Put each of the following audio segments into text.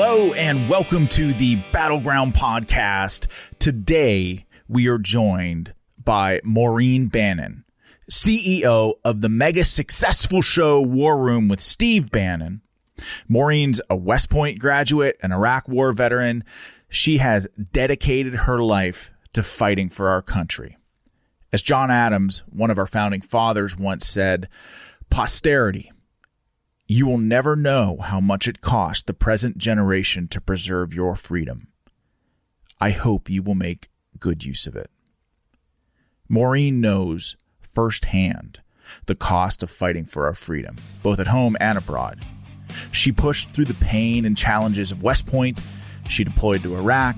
Hello and welcome to the Battleground Podcast. Today we are joined by Maureen Bannon, CEO of the mega successful show War Room with Steve Bannon. Maureen's a West Point graduate, an Iraq War veteran. She has dedicated her life to fighting for our country. As John Adams, one of our founding fathers, once said, posterity you will never know how much it cost the present generation to preserve your freedom. I hope you will make good use of it. Maureen knows firsthand the cost of fighting for our freedom, both at home and abroad. She pushed through the pain and challenges of West Point, she deployed to Iraq,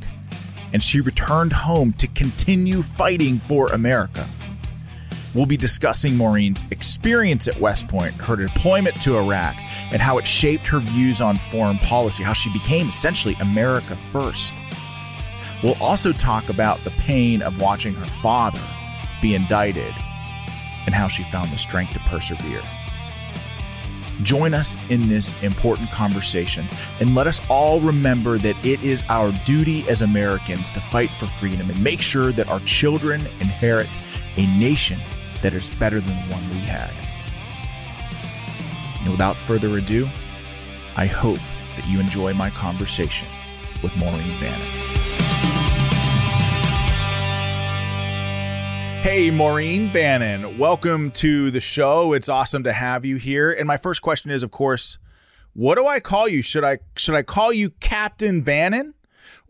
and she returned home to continue fighting for America. We'll be discussing Maureen's experience at West Point, her deployment to Iraq, and how it shaped her views on foreign policy, how she became essentially America first. We'll also talk about the pain of watching her father be indicted and how she found the strength to persevere. Join us in this important conversation and let us all remember that it is our duty as Americans to fight for freedom and make sure that our children inherit a nation that is better than the one we had. And without further ado, I hope that you enjoy my conversation with Maureen Bannon. Hey, Maureen Bannon, welcome to the show. It's awesome to have you here. And my first question is, of course, what do I call you? Should I should I call you Captain Bannon,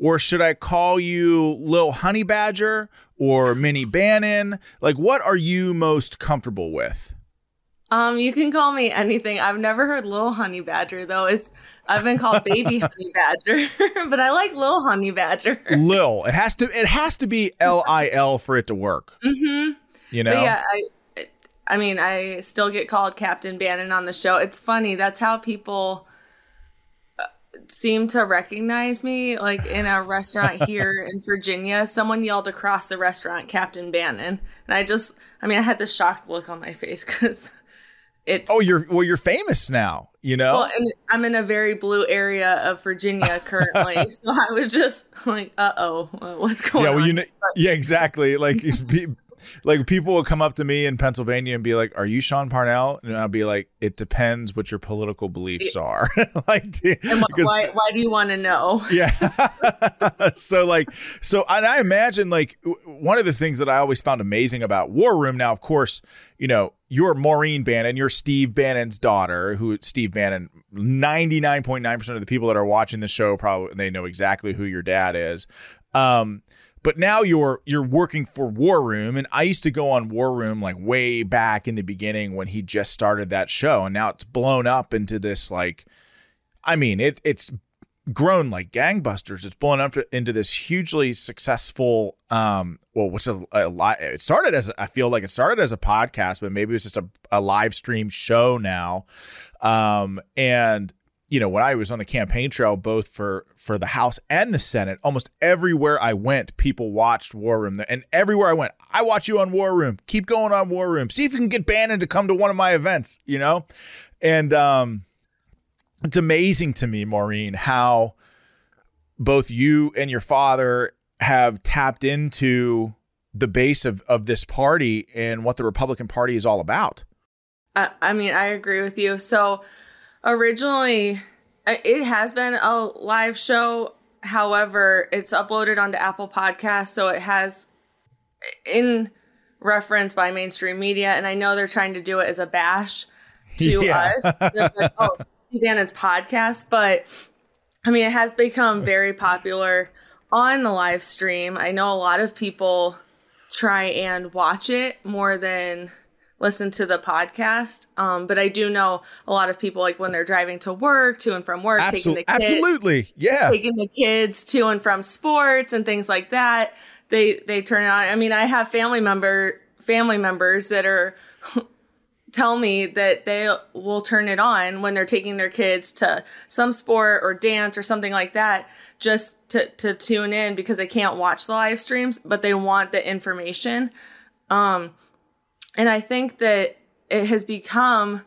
or should I call you Lil Honey Badger or Minnie Bannon? Like, what are you most comfortable with? Um, you can call me anything. I've never heard Lil Honey Badger though. It's I've been called Baby Honey Badger, but I like Lil Honey Badger. Lil. It has to. It has to be L I L for it to work. Mm hmm You know. But yeah, I, I mean, I still get called Captain Bannon on the show. It's funny. That's how people uh, seem to recognize me. Like in a restaurant here in Virginia, someone yelled across the restaurant, "Captain Bannon," and I just, I mean, I had this shocked look on my face because it's. Oh, you're well. You're famous now. You know. Well, and I'm in a very blue area of Virginia currently, so I was just like, "Uh oh, what's going yeah. on?" You know. Yeah. Exactly. Like. Like people will come up to me in Pennsylvania and be like, "Are you Sean Parnell?" And I'll be like, "It depends what your political beliefs are." like, do- And wh- because- why? Why do you want to know? yeah so like so and i imagine like w- one of the things that i always found amazing about war room now of course you know you're maureen bannon you're steve bannon's daughter who steve bannon 99.9% of the people that are watching the show probably they know exactly who your dad is um but now you're you're working for War Room, and I used to go on War Room like way back in the beginning when he just started that show, and now it's blown up into this like, I mean it it's grown like gangbusters. It's blown up into this hugely successful. Um, well, what's a, a It started as I feel like it started as a podcast, but maybe it's just a, a live stream show now. Um, and you know, when I was on the campaign trail, both for for the House and the Senate, almost everywhere I went, people watched War Room, and everywhere I went, I watch you on War Room. Keep going on War Room. See if you can get Bannon to come to one of my events. You know, and um, it's amazing to me, Maureen, how both you and your father have tapped into the base of, of this party and what the Republican Party is all about. I, I mean, I agree with you. So originally, uh, it has been a live show. However, it's uploaded onto Apple Podcasts, so it has in reference by mainstream media, and I know they're trying to do it as a bash to Yeah. us. Like, oh, Steve Bannon's podcast, but I mean, it has become very popular on the live stream. I know a lot of people try and watch it more than listen to the podcast. Um, but I do know a lot of people like when they're driving to work, to and from work, taking the kids, absolutely. Yeah. taking the kids to and from sports and things like that. They they turn it on. I mean, I have family member family members that are tell me that they will turn it on when they're taking their kids to some sport or dance or something like that just to, to tune in because they can't watch the live streams but they want the information um and i think that it has become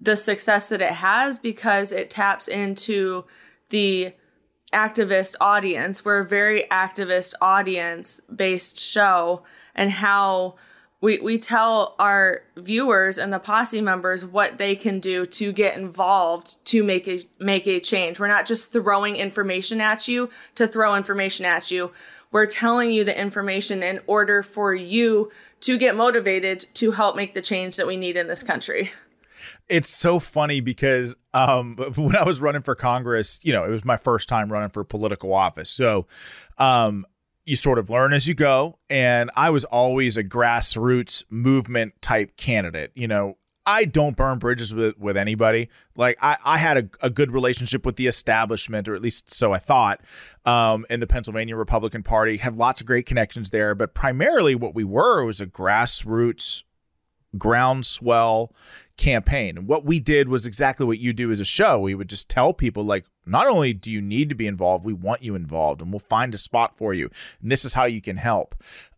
the success that it has because it taps into the activist audience. We're a very activist audience based show and how we, we tell our viewers and the posse members what they can do to get involved to make a make a change. We're not just throwing information at you to throw information at you. We're telling you the information in order for you to get motivated to help make the change that we need in this country. it's so funny because um, when I was running for Congress, you know, it was my first time running for political office. So um, you sort of learn as you go. And I was always a grassroots movement type candidate. You know, I don't burn bridges with, with anybody. Like I, I had a, a good relationship with the establishment, or at least so I thought, um, in the Pennsylvania Republican Party. Have lots of great connections there, but primarily what we were was a grassroots groundswell campaign. And what we did was exactly what you do as a show. We would just tell people like not only do you need to be involved, we want you involved and we'll find a spot for you. And this is how you can help.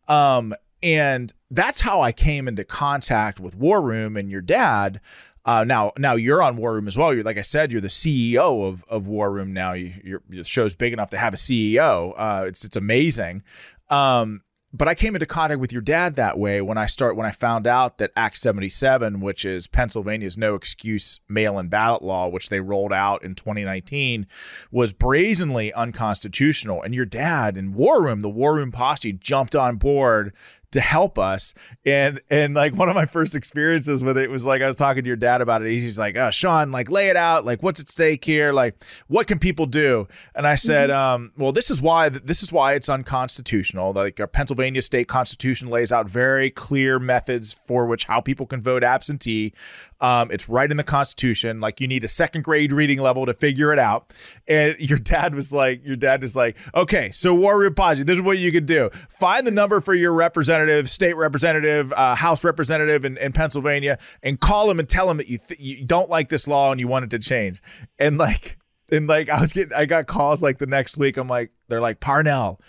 Um and that's how I came into contact with War Room and your dad. Uh, now, now you're on War Room as well. You're like I said, you're the CEO of, of War Room now. You, your, show's big enough to have a CEO. Uh, it's it's amazing. Um, but I came into contact with your dad that way when I start when I found out that Act 77, which is Pennsylvania's no excuse mail-in ballot law, which they rolled out in 2019, was brazenly unconstitutional. And your dad in War Room, the War Room posse, jumped on board to help us. And and like one of my first experiences with it was like I was talking to your dad about it. He's like, oh, Sean, like lay it out. Like what's at stake here? Like what can people do? And I said, um, well, this is why this is why it's unconstitutional. Like our Pennsylvania state constitution lays out very clear methods for which how people can vote absentee. Um, it's right in the Constitution. Like you need a second grade reading level to figure it out. And your dad was like, your dad is like, okay, so Warrior Posse, this is what you could do. Find the number for your representative, state representative, uh, House representative in, in Pennsylvania, and call him and tell him that you th- you don't like this law and you want it to change. And like, and like I was getting, I got calls like the next week. I'm like, they're like Parnell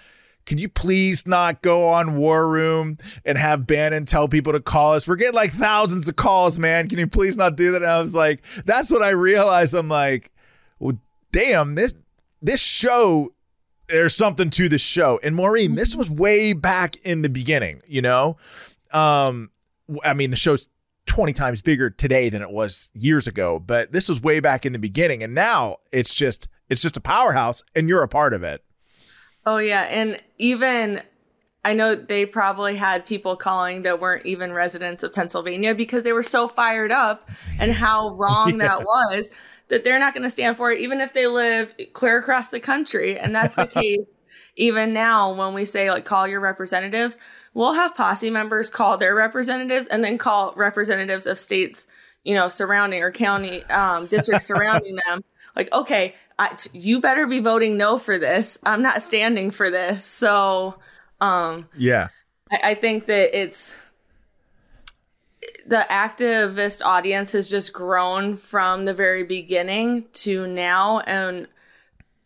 can you please not go on War Room and have Bannon tell people to call us? We're getting like thousands of calls, man. Can you please not do that? And I was like, that's what I realized. I'm like, well, damn, this this show, there's something to this show. And Maureen, this was way back in the beginning, you know? Um, I mean, the show's 20 times bigger today than it was years ago, but this was way back in the beginning. And now it's just it's just a powerhouse and you're a part of it. Oh yeah, and even I know they probably had people calling that weren't even residents of Pennsylvania because they were so fired up and how wrong Yeah. that was that they're not going to stand for it even if they live clear across the country and that's the case even now when we say like call your representatives we'll have posse members call their representatives and then call representatives of states you know surrounding or county um, districts surrounding them like okay I, t- you better be voting no for this. I'm not standing for this. So um Yeah. I, I think that it's the activist audience has just grown from the very beginning to now. And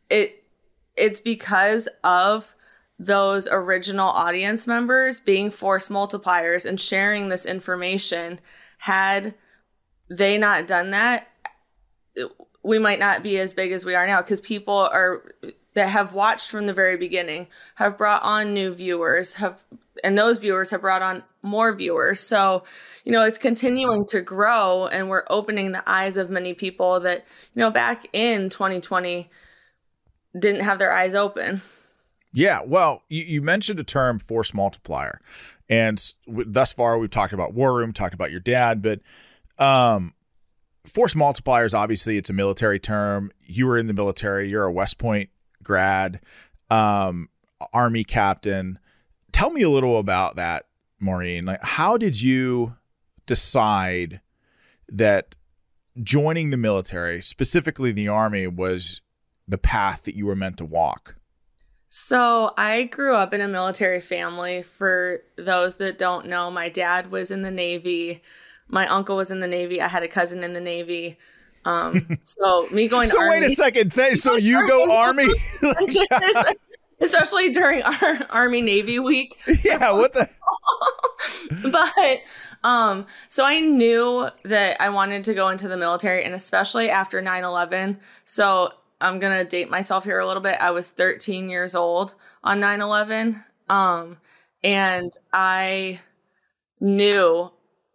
it it's because of those original audience members being force multipliers and sharing this information had they not done that we might not be as big as we are now because people are that have watched from the very beginning have brought on new viewers have and those viewers have brought on more viewers. So you know it's continuing to grow and we're opening the eyes of many people that you know back in 2020 didn't have their eyes open. Yeah, well, you, you mentioned a term force multiplier, and thus far we've talked about War Room, talked about your dad, but um, force multipliers obviously it's a military term. You were in the military. You're a West Point grad, um, Army captain. Tell me a little about that, Maureen. Like, how did you decide that joining the military, specifically the army, was the path that you were meant to walk? So, I grew up in a military family. For those that don't know, my dad was in the Navy. My uncle was in the Navy. I had a cousin in the Navy. Um, so me going so to wait a second. Th- so you go army? especially during our Army Navy week. yeah. What the? but um so i knew that i wanted to go into the military and especially after 9-11 so i'm gonna date myself here a little bit i was 13 years old on 9-11 um and i knew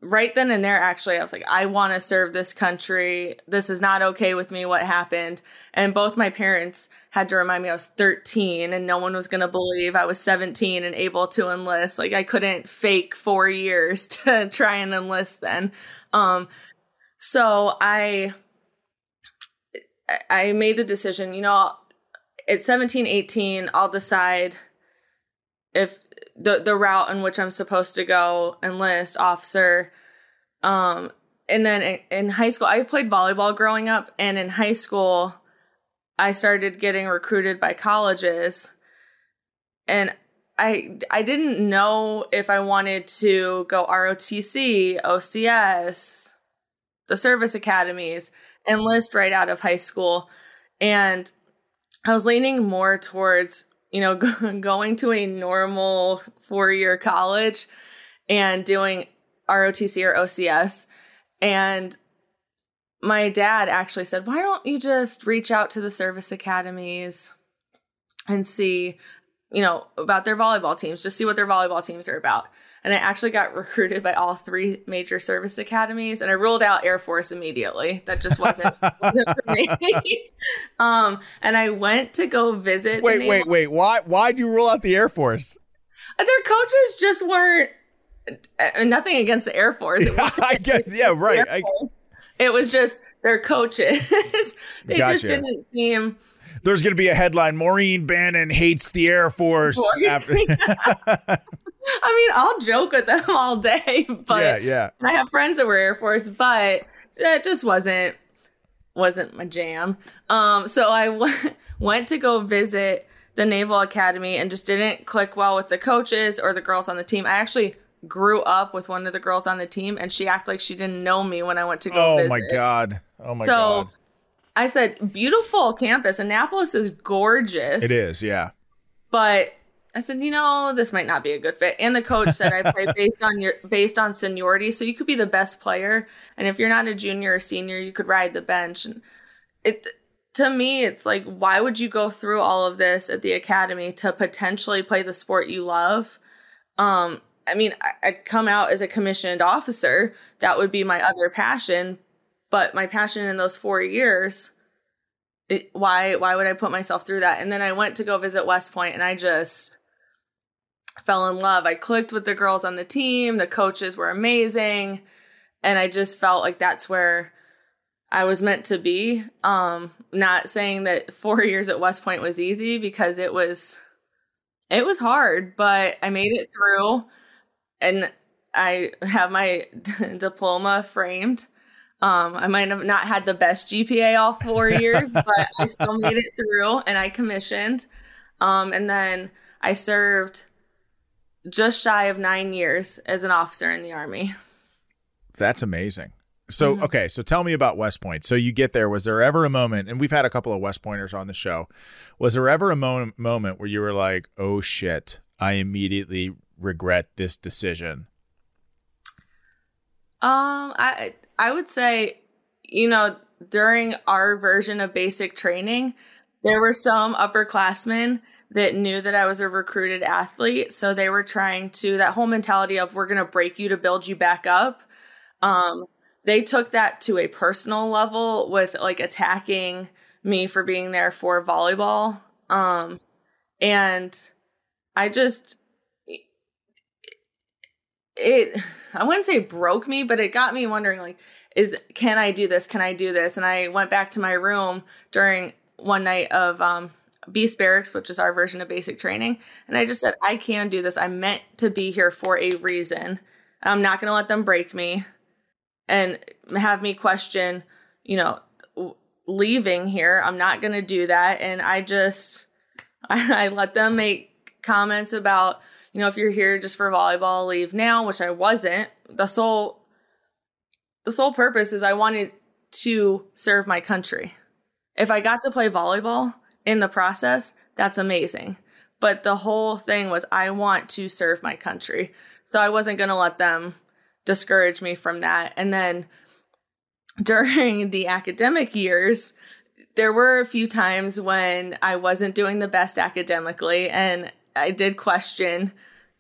right then and there actually i was like i want to serve this country. This is not okay with me what happened. And both my parents had to remind me i was 13 and no one was going to believe i was 17 and able to enlist. Like i couldn't fake four years to try and enlist then. Um so i i made the decision you know at 17 18 i'll decide if the the route in which I'm supposed to go enlist officer um and then in, in high school I played volleyball growing up and in high school I started getting recruited by colleges. And I I didn't know if I wanted to go ROTC, OCS, the service academies, enlist right out of high school. And I was leaning more towards you know, going to a normal four year college and doing ROTC or OCS. And my dad actually said, Why don't you just reach out to the service academies and see, you know, about their volleyball teams, just see what their volleyball teams are about. And I actually got recruited by all three major service academies and I ruled out Air Force immediately. That just wasn't, wasn't for me. um, and I went to go visit. Wait, Naval- wait, wait. Why? Why'd you rule out the Air Force? their coaches just weren't uh, nothing against the Air Force. It I guess. Yeah. Right. I, It was just their coaches. they just didn't seem there's going to be a headline: Maureen Bannon hates the Air Force. After, I mean, I'll joke with them all day, but yeah, yeah. I have friends that were Air Force, but that just wasn't wasn't my jam. Um, so I w- went to go visit the Naval Academy and just didn't click well with the coaches or the girls on the team. I actually grew up with one of the girls on the team, and she acted like she didn't know me when I went to go Oh visit. my god. Oh my so god. I said, beautiful campus. Annapolis is gorgeous. It is. Yeah. But I said, you know, this might not be a good fit. And the coach said I play based on your based on seniority. So you could be the best player. And if you're not a junior or senior, you could ride the bench. And it to me, it's like, why would you go through all of this at the academy to potentially play the sport you love? Um, I mean, I- I'd come out as a commissioned officer. That would be my other passion. But my passion in those four years, it, why why would I put myself through that? And then I went to go visit West Point, and I just fell in love. I clicked with the girls on the team. The coaches were amazing, and I just felt like that's where I was meant to be. Um, not saying that four years at West Point was easy because it was it was hard, but I made it through, and I have my diploma framed. Um, I might have not had the best GPA all four years, but I still made it through and I commissioned. Um, and then I served just shy of nine years as an officer in the Army. That's amazing. So, Mm-hmm. okay, so tell me about West Point. So you get there. Was there ever a moment, and we've had a couple of West Pointers on the show, was there ever a mo- moment where you were like, oh shit, I immediately regret this decision? Um, I I would say, you know, during our version of basic training, there were some upperclassmen that knew that I was a recruited athlete, so they were trying to that whole mentality of we're gonna break you to build you back up. Um, they took that to a personal level with like attacking me for being there for volleyball. Um, and I just it I wouldn't say broke me, but it got me wondering like is can I do this? Can I do this? And I went back to my room during one night of um Beast Barracks, which is our version of basic training, and I just said I can do this. I'm meant to be here for a reason. I'm not going to let them break me. and have me question, you know, leaving here. I'm not going to do that. And I just, I, I let them make comments about, you know, if you're here just for volleyball, leave now, which I wasn't. The sole, the sole purpose is I wanted to serve my country. If I got to play volleyball in the process, that's amazing. But the whole thing was I want to serve my country. So I wasn't going to let them discourage me from that. And then during the academic years, there were a few times when I wasn't doing the best academically, and I did question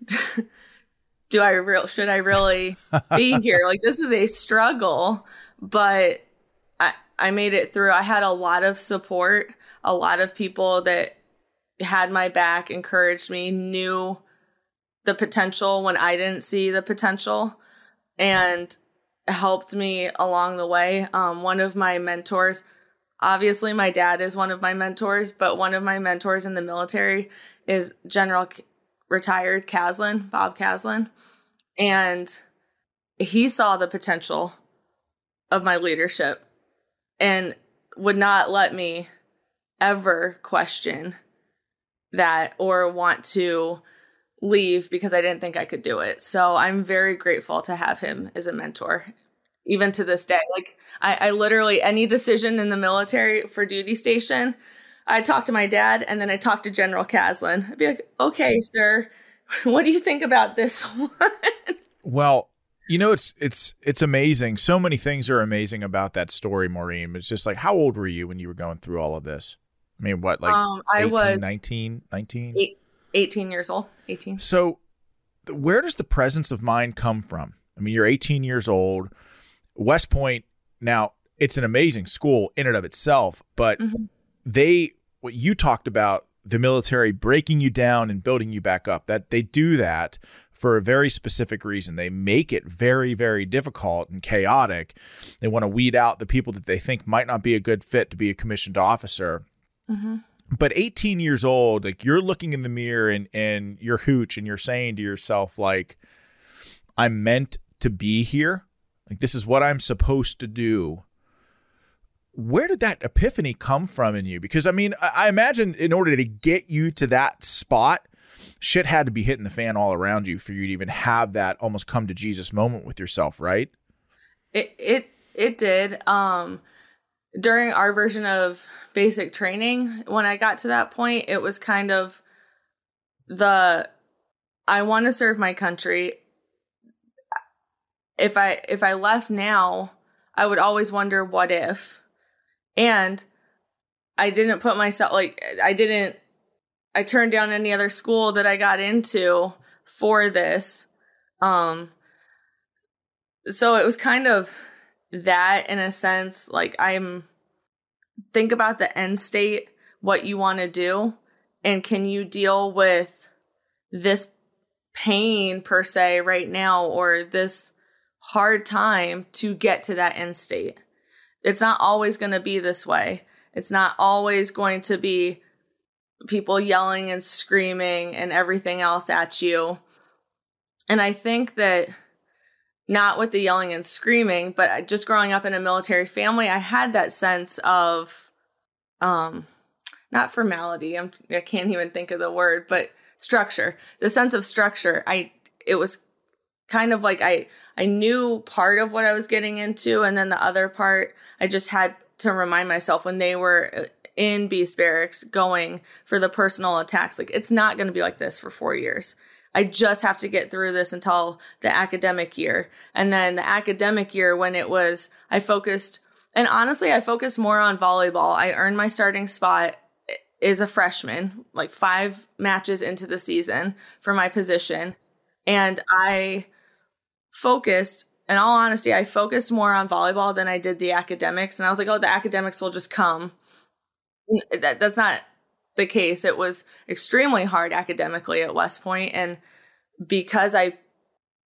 do I real should I really be here? Like this is a struggle, but I I made it through. I had a lot of support, a lot of people that had my back, encouraged me, knew the potential when I didn't see the potential, and helped me along the way. Um, one of my mentors, obviously, my dad is one of my mentors, but one of my mentors in the military is General retired Caslen, Bob Caslen. And he saw the potential of my leadership and would not let me ever question that or want to leave because I didn't think I could do it. So I'm very grateful to have him as a mentor, even to this day. Like I, I literally any decision in the military for duty station, I talk to my dad and then I talk to General Caslen. I'd be like, okay, sir, what do you think about this one? Well, you know, it's it's it's amazing. So many things are amazing about that story, Maureen. It's just like, how old were you when you were going through all of this? I mean, what, like Um, I 18, was 19, 19? Eight, 18 years old. 18. So, where does the presence of mind come from? I mean, you're 18 years old. West Point, now, it's an amazing school in and of itself, but Mhm. they, what you talked about, the military breaking you down and building you back up, that they do that for a very specific reason. They make it very, very difficult and chaotic. They want to weed out the people that they think might not be a good fit to be a commissioned officer Mm-hmm. but 18 years old like you're looking in the mirror and and you're hooch and you're saying to yourself like i'm meant to be here like this is what i'm supposed to do where did that epiphany come from in you because i mean i, imagine in order to get you to that spot shit had to be hitting the fan all around you for you to even have that almost come to jesus moment with yourself right It it it did. Um during our version of basic training, when I got to that point, it was kind of the I want to serve my country. If I if I left now, I would always wonder what if. And I didn't put myself like I didn't I turned down any other school that I got into for this. Um so it was kind of that in a sense like i'm think about the end state what you want to do and can you deal with this pain per se right now or this hard time to get to that end state it's not always going to be this way it's not always going to be people yelling and screaming and everything else at you and i think that not with the yelling and screaming, but just growing up in a military family, I had that sense of, um, not formality. I'm, I can't even think of the word, but structure. The sense of structure. I it was kind of like I I knew part of what I was getting into, and then the other part I just had to remind myself when they were uh, in Beast Barracks going for the personal attacks. Like it's not going to be like this for four years. I just have to get through this until the academic year. And then the academic year, when it was, I focused, and honestly, I focused more on volleyball. I earned my starting spot eh, as a freshman, like five matches into the season for my position. And I focused, in all honesty, I focused more on volleyball than I did the academics. And I was like, oh, the academics will just come. That, that's not the case. It was extremely hard academically at West Point, and because I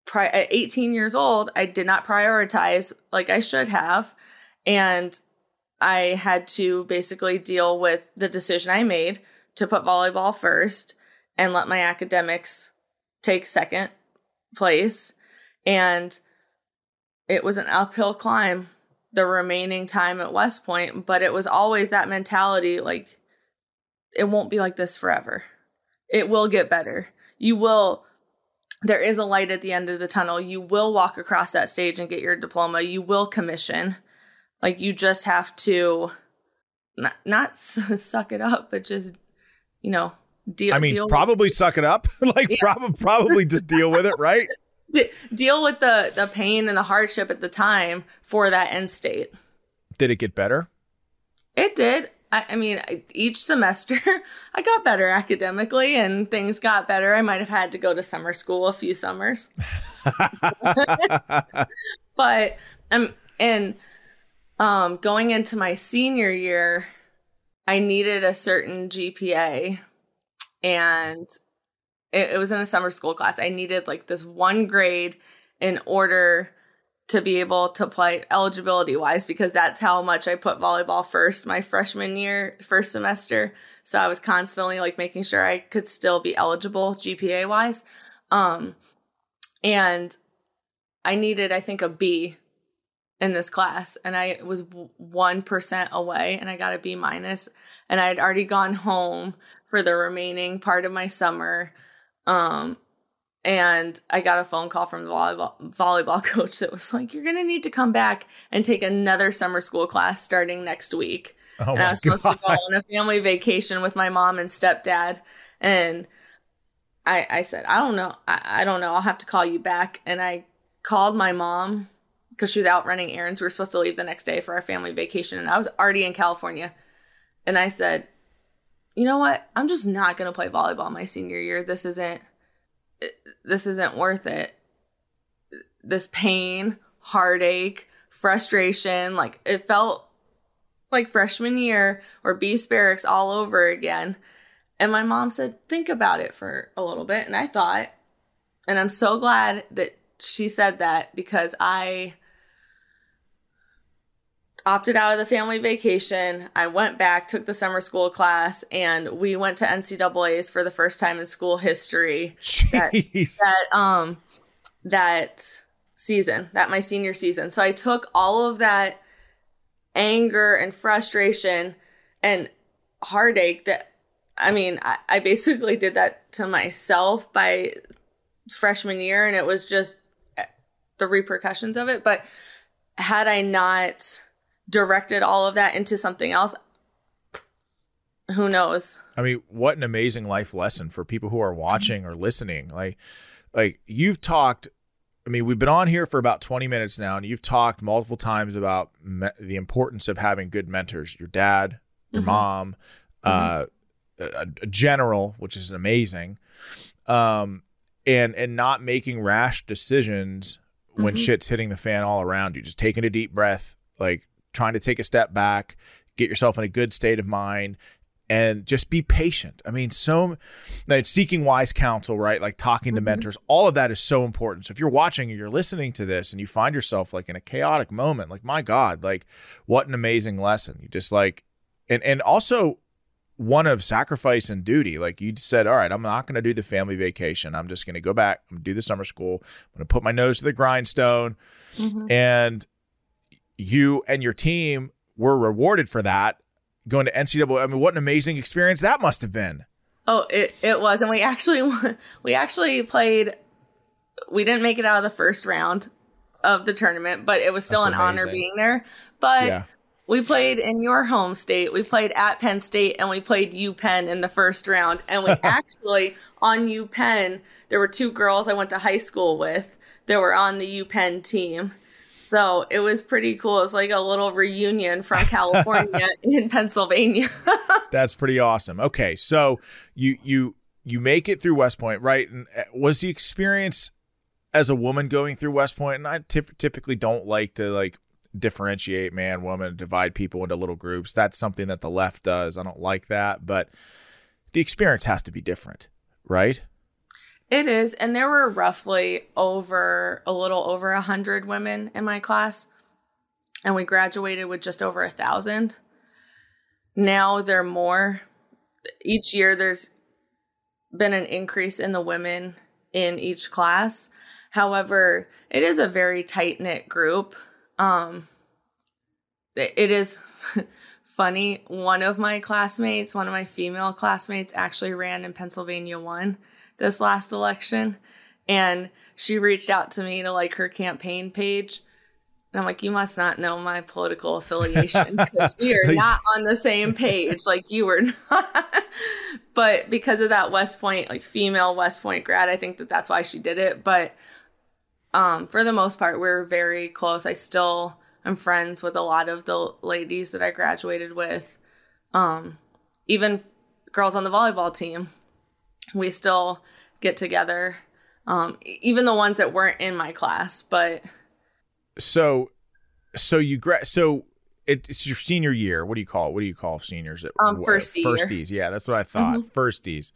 pri- at 18 years old, I did not prioritize like I should have, and I had to basically deal with the decision I made to put volleyball first and let my academics take second place, and it was an uphill climb the remaining time at West Point, but it was always that mentality like it won't be like this forever. It will get better. You will there is a light at the end of the tunnel. You will walk across that stage and get your diploma. You will commission. Like you just have to not, not suck it up, but just you know deal. I mean, deal probably suck it up. like Yeah. probably probably just deal with it, right? de- deal with the the pain and the hardship at the time for that end state. Did it get better? It did. I, I mean, I- each semester I got better academically and things got better. I might have had to go to summer school a few summers. but um and um going into my senior year, I needed a certain GPA and it, it was in a summer school class. I needed like this one grade in order to be able to play eligibility wise because that's how much I put volleyball first my freshman year, first semester. So I was constantly like making sure I could still be eligible GPA wise. Um, and I needed, I think, a B in this class, and I was one percent away, and I got a B minus, and I had already gone home for the remaining part of my summer. Um, and I got a phone call from the volleyball, volleyball coach that was like, "You're gonna need to come back and take another summer school class starting next week." Oh and I was supposed to go on a family vacation with my mom and stepdad, and I I said, "I don't know, I, I don't know. I'll have to call you back." And I called my mom because she was out running errands. We were supposed to leave the next day for our family vacation, and I was already in California. And I said, "You know what? I'm just not gonna play volleyball my senior year. This isn't." this isn't worth it. This pain, heartache, frustration, like it felt like freshman year or Beast Barracks all over again. And my mom said, think about it for a little bit. And I thought, and I'm so glad that she said that because I opted out of the family vacation. I went back, took the summer school class, and we went to NCAA's for the first time in school history Jeez. that um that season, that my senior season. So I took all of that anger and frustration and heartache that I mean, I, I basically did that to myself by freshman year and it was just eh, the repercussions of it. But had I not directed all of that into something else, who knows? I mean, what an amazing life lesson for people who are watching or listening. Like, like you've talked. I mean, we've been on here for about 20 minutes now, and you've talked multiple times about me- the importance of having good mentors. Your dad, your Mhm. mom, uh, a, a general, which is amazing, um, and and not making rash decisions when Mhm. shit's hitting the fan all around you. Just taking a deep breath, like trying to take a step back, get yourself in a good state of mind, and just be patient. I mean, so like seeking wise counsel, right? Like talking to Mhm. mentors, all of that is so important. So if you're watching and you're listening to this and you find yourself like in a chaotic moment, like my God, like what an amazing lesson. You just like and and also one of sacrifice and duty. Like you said, all right, I'm not going to do the family vacation. I'm just going to go back. I'm going to do the summer school. I'm going to put my nose to the grindstone. Mhm. And you and your team were rewarded for that going to NCAA. I mean, what an amazing experience that must have been. Oh, it, it was, and we actually we actually played. We didn't make it out of the first round of the tournament, but it was still That's an honor being there. But yeah. we played in your home state. We played at Penn State, and we played UPenn in the first round. And we actually on UPenn, there were two girls I went to high school with that were on the UPenn team. So it was pretty cool. It's like a little reunion from California in Pennsylvania. That's pretty awesome. Okay, so you you you make it through West Point, right? And uh, was the experience as a woman going through West Point? And I typ- typically don't like to like differentiate man, woman, divide people into little groups. That's something that the left does. I don't like that, but the experience has to be different, right? It is, and there were roughly over a little over a hundred women in my class, and we graduated with just over a thousand. Now there are more. Each year, there's been an increase in the women in each class. However, it is a very tight knit group. Um, it it is funny. One of my classmates, one of my female classmates, actually ran in Pennsylvania one this last election, and she reached out to me to like her campaign page. And I'm like, you must not know my political affiliation because we are not on the same page. Like you were not. but because of that West Point, like female West Point grad, I think that that's why she did it. But um, for the most part, we're very close. I still am friends with a lot of the ladies that I graduated with. Um, even girls on the volleyball team, we still get together. Um, even the ones that weren't in my class, but So, so you gra- so it, it's your senior year. What do you call it? What do you call seniors? Um, What- first. Firsties. Yeah, that's what I thought. Mhm. Firsties.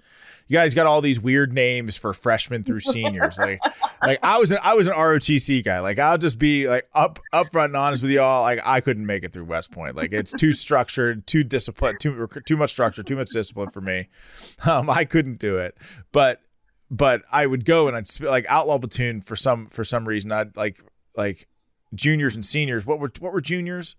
You guys got all these weird names for freshmen through seniors. like, like I was an I was an ROTC guy. Like I'll just be like up upfront and honest with y'all. Like I couldn't make it through West Point. Like it's too structured, too disciplined, too too much structure, too much discipline for me. Um, I couldn't do it. But but I would go and I'd sp- like outlaw platoon for some for some reason. I'd like like juniors and seniors. What were what were juniors?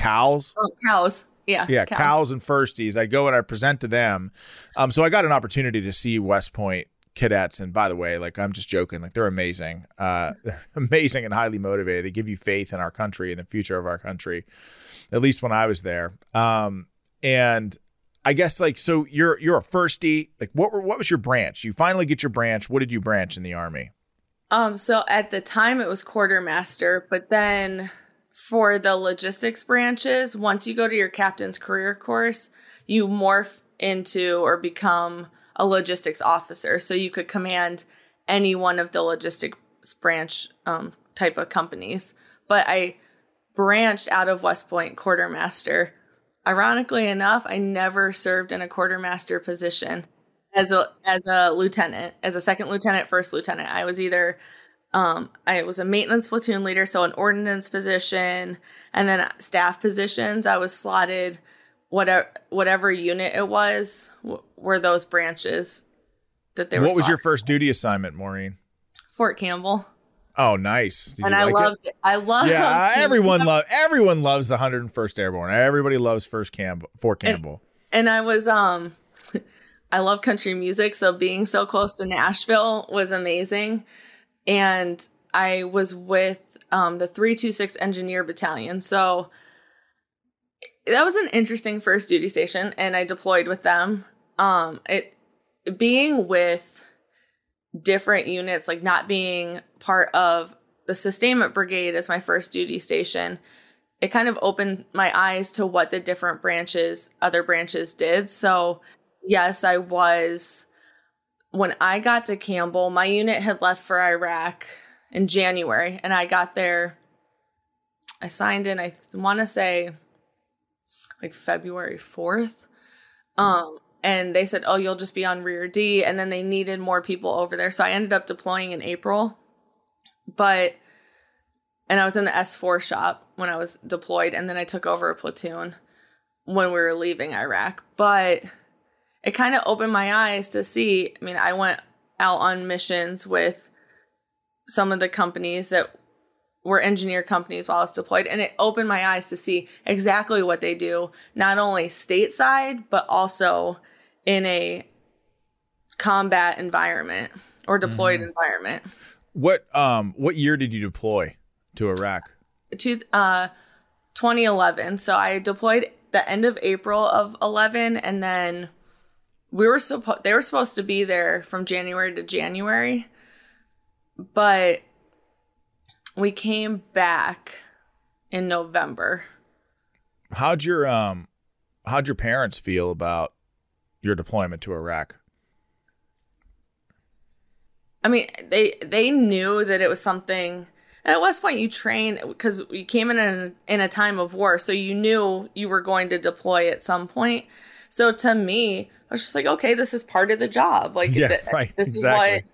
Cows. oh, cows. Yeah. Yeah, cows. and firsties. I go and I present to them. Um, so I got an opportunity to see West Point cadets. And by the way, like I'm just joking, like they're amazing. Uh, they're amazing and highly motivated. They give you faith in our country and the future of our country. At least when I was there. Um, and I guess like so you're you're a firstie. Like what were what was your branch? You finally get your branch. What did you branch in the army? Um, so at the time it was quartermaster, but then for the logistics branches, once you go to your captain's career course, you morph into or become a logistics officer. So you could command any one of the logistics branch um, type of companies. But I branched out of West Point quartermaster. Ironically enough, I never served in a quartermaster position as a as a lieutenant, as a second lieutenant, first lieutenant. I was either um I was a maintenance platoon leader, so an ordnance position, and then staff positions. I was slotted whatever whatever unit it was w- were those branches that they were. what was your first duty assignment, Maureen? Fort Campbell? Oh, nice. Did and I like loved it. I loved Yeah, everyone love everyone loves the 101st Airborne. Everybody loves Fort Campbell, Fort And- Campbell. and I was um I love country music, so being so close to Nashville was amazing. And I was with um the 326 Engineer Battalion. So that was an interesting first duty station and I deployed with them. Um it being with different units, like not being part of the sustainment brigade as my first duty station, it kind of opened my eyes to what the different branches, other branches did. So, yes, I was. When I got to Campbell, my unit had left for Iraq in January, and I got there. I signed in, I want to say like February 4th. Um, and they said, oh, you'll just be on rear D. And then they needed more people over there. So I ended up deploying in April. But and I was in the S4 shop when I was deployed, and then I took over a platoon when we were leaving Iraq. But it kind of opened my eyes to see. I mean, I went out on missions with some of the companies that were engineer companies while I was deployed, and it opened my eyes to see exactly what they do, not only stateside, but also in a combat environment or deployed environment. What um what year did you deploy to Iraq? to uh 2011 so i deployed the end of april of 11 and then we were supposed they were supposed to be there from january to january but we came back in november How'd your um how'd your parents feel about your deployment to Iraq? I mean, they they knew that it was something. And at West Point, you train because you came in a, in a time of war, so you knew you were going to deploy at some point. So to me, I was just like, okay, this is part of the job. Like, Yeah, th- right, This exactly. is what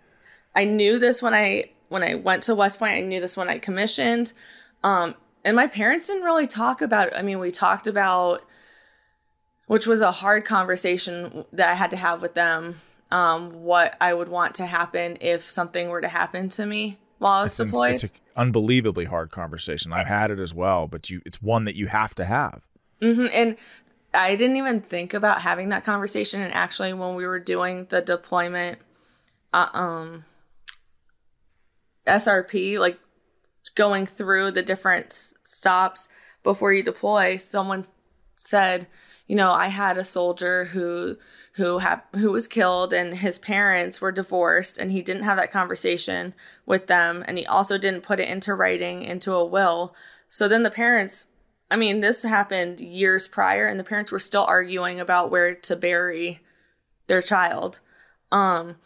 I knew. This when I when I went to West Point, I knew this when I commissioned. Um, and my parents didn't really talk about. I mean, we talked about, which was a hard conversation that I had to have with them um, what I would want to happen if something were to happen to me while I was It's, deployed. it's an unbelievably hard conversation. I've had it as well, but you it's one that you have to have. Mhm, And I didn't even think about having that conversation. And actually, when we were doing the deployment, uh, um, SRP, like going through the different s- stops before you deploy, someone said, you know, I had a soldier who who had who was killed, and his parents were divorced, and he didn't have that conversation with them, and he also didn't put it into writing into a will. So then the parents I mean, this happened years prior, and the parents were still arguing about where to bury their child. Um,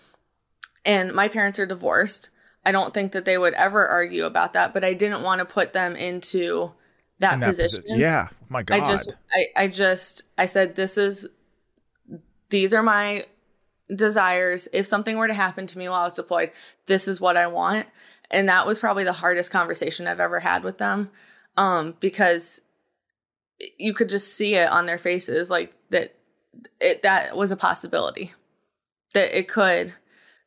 and my parents are divorced. I don't think that they would ever argue about that, but I didn't want to put them into that, In that position. posi- yeah. My God. I just, I, I just, I said, this is, these are my desires. If something were to happen to me while I was deployed, this is what I want. And that was probably the hardest conversation I've ever had with them. Um, because you could just see it on their faces, like that, it, that was a possibility that it could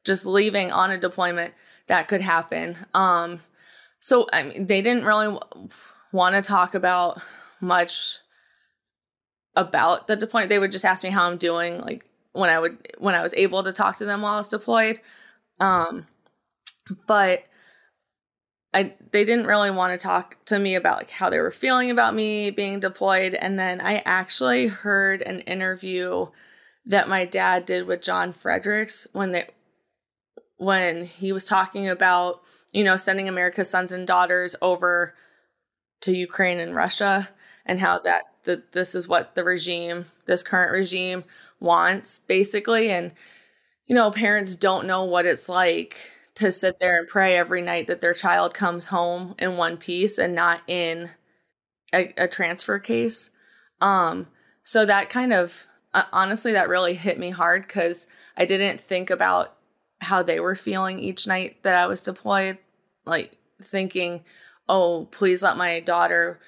just leaving on a deployment that could happen. Um, so I mean, they didn't really want to talk about much about the deployment. They would just ask me how I'm doing, like when I would when I was able to talk to them while I was deployed. Um, but I they didn't really want to talk to me about like how they were feeling about me being deployed. And then I actually heard an interview that my dad did with John Fredericks when they when he was talking about you know sending America's sons and daughters over to Ukraine and Russia and how that that this is what the regime this current regime wants basically and you know parents don't know what it's like to sit there and pray every night that their child comes home in one piece and not in a, a transfer case um so that kind of uh, honestly that really hit me hard cuz I didn't think about how they were feeling each night that I was deployed like thinking oh please let my daughter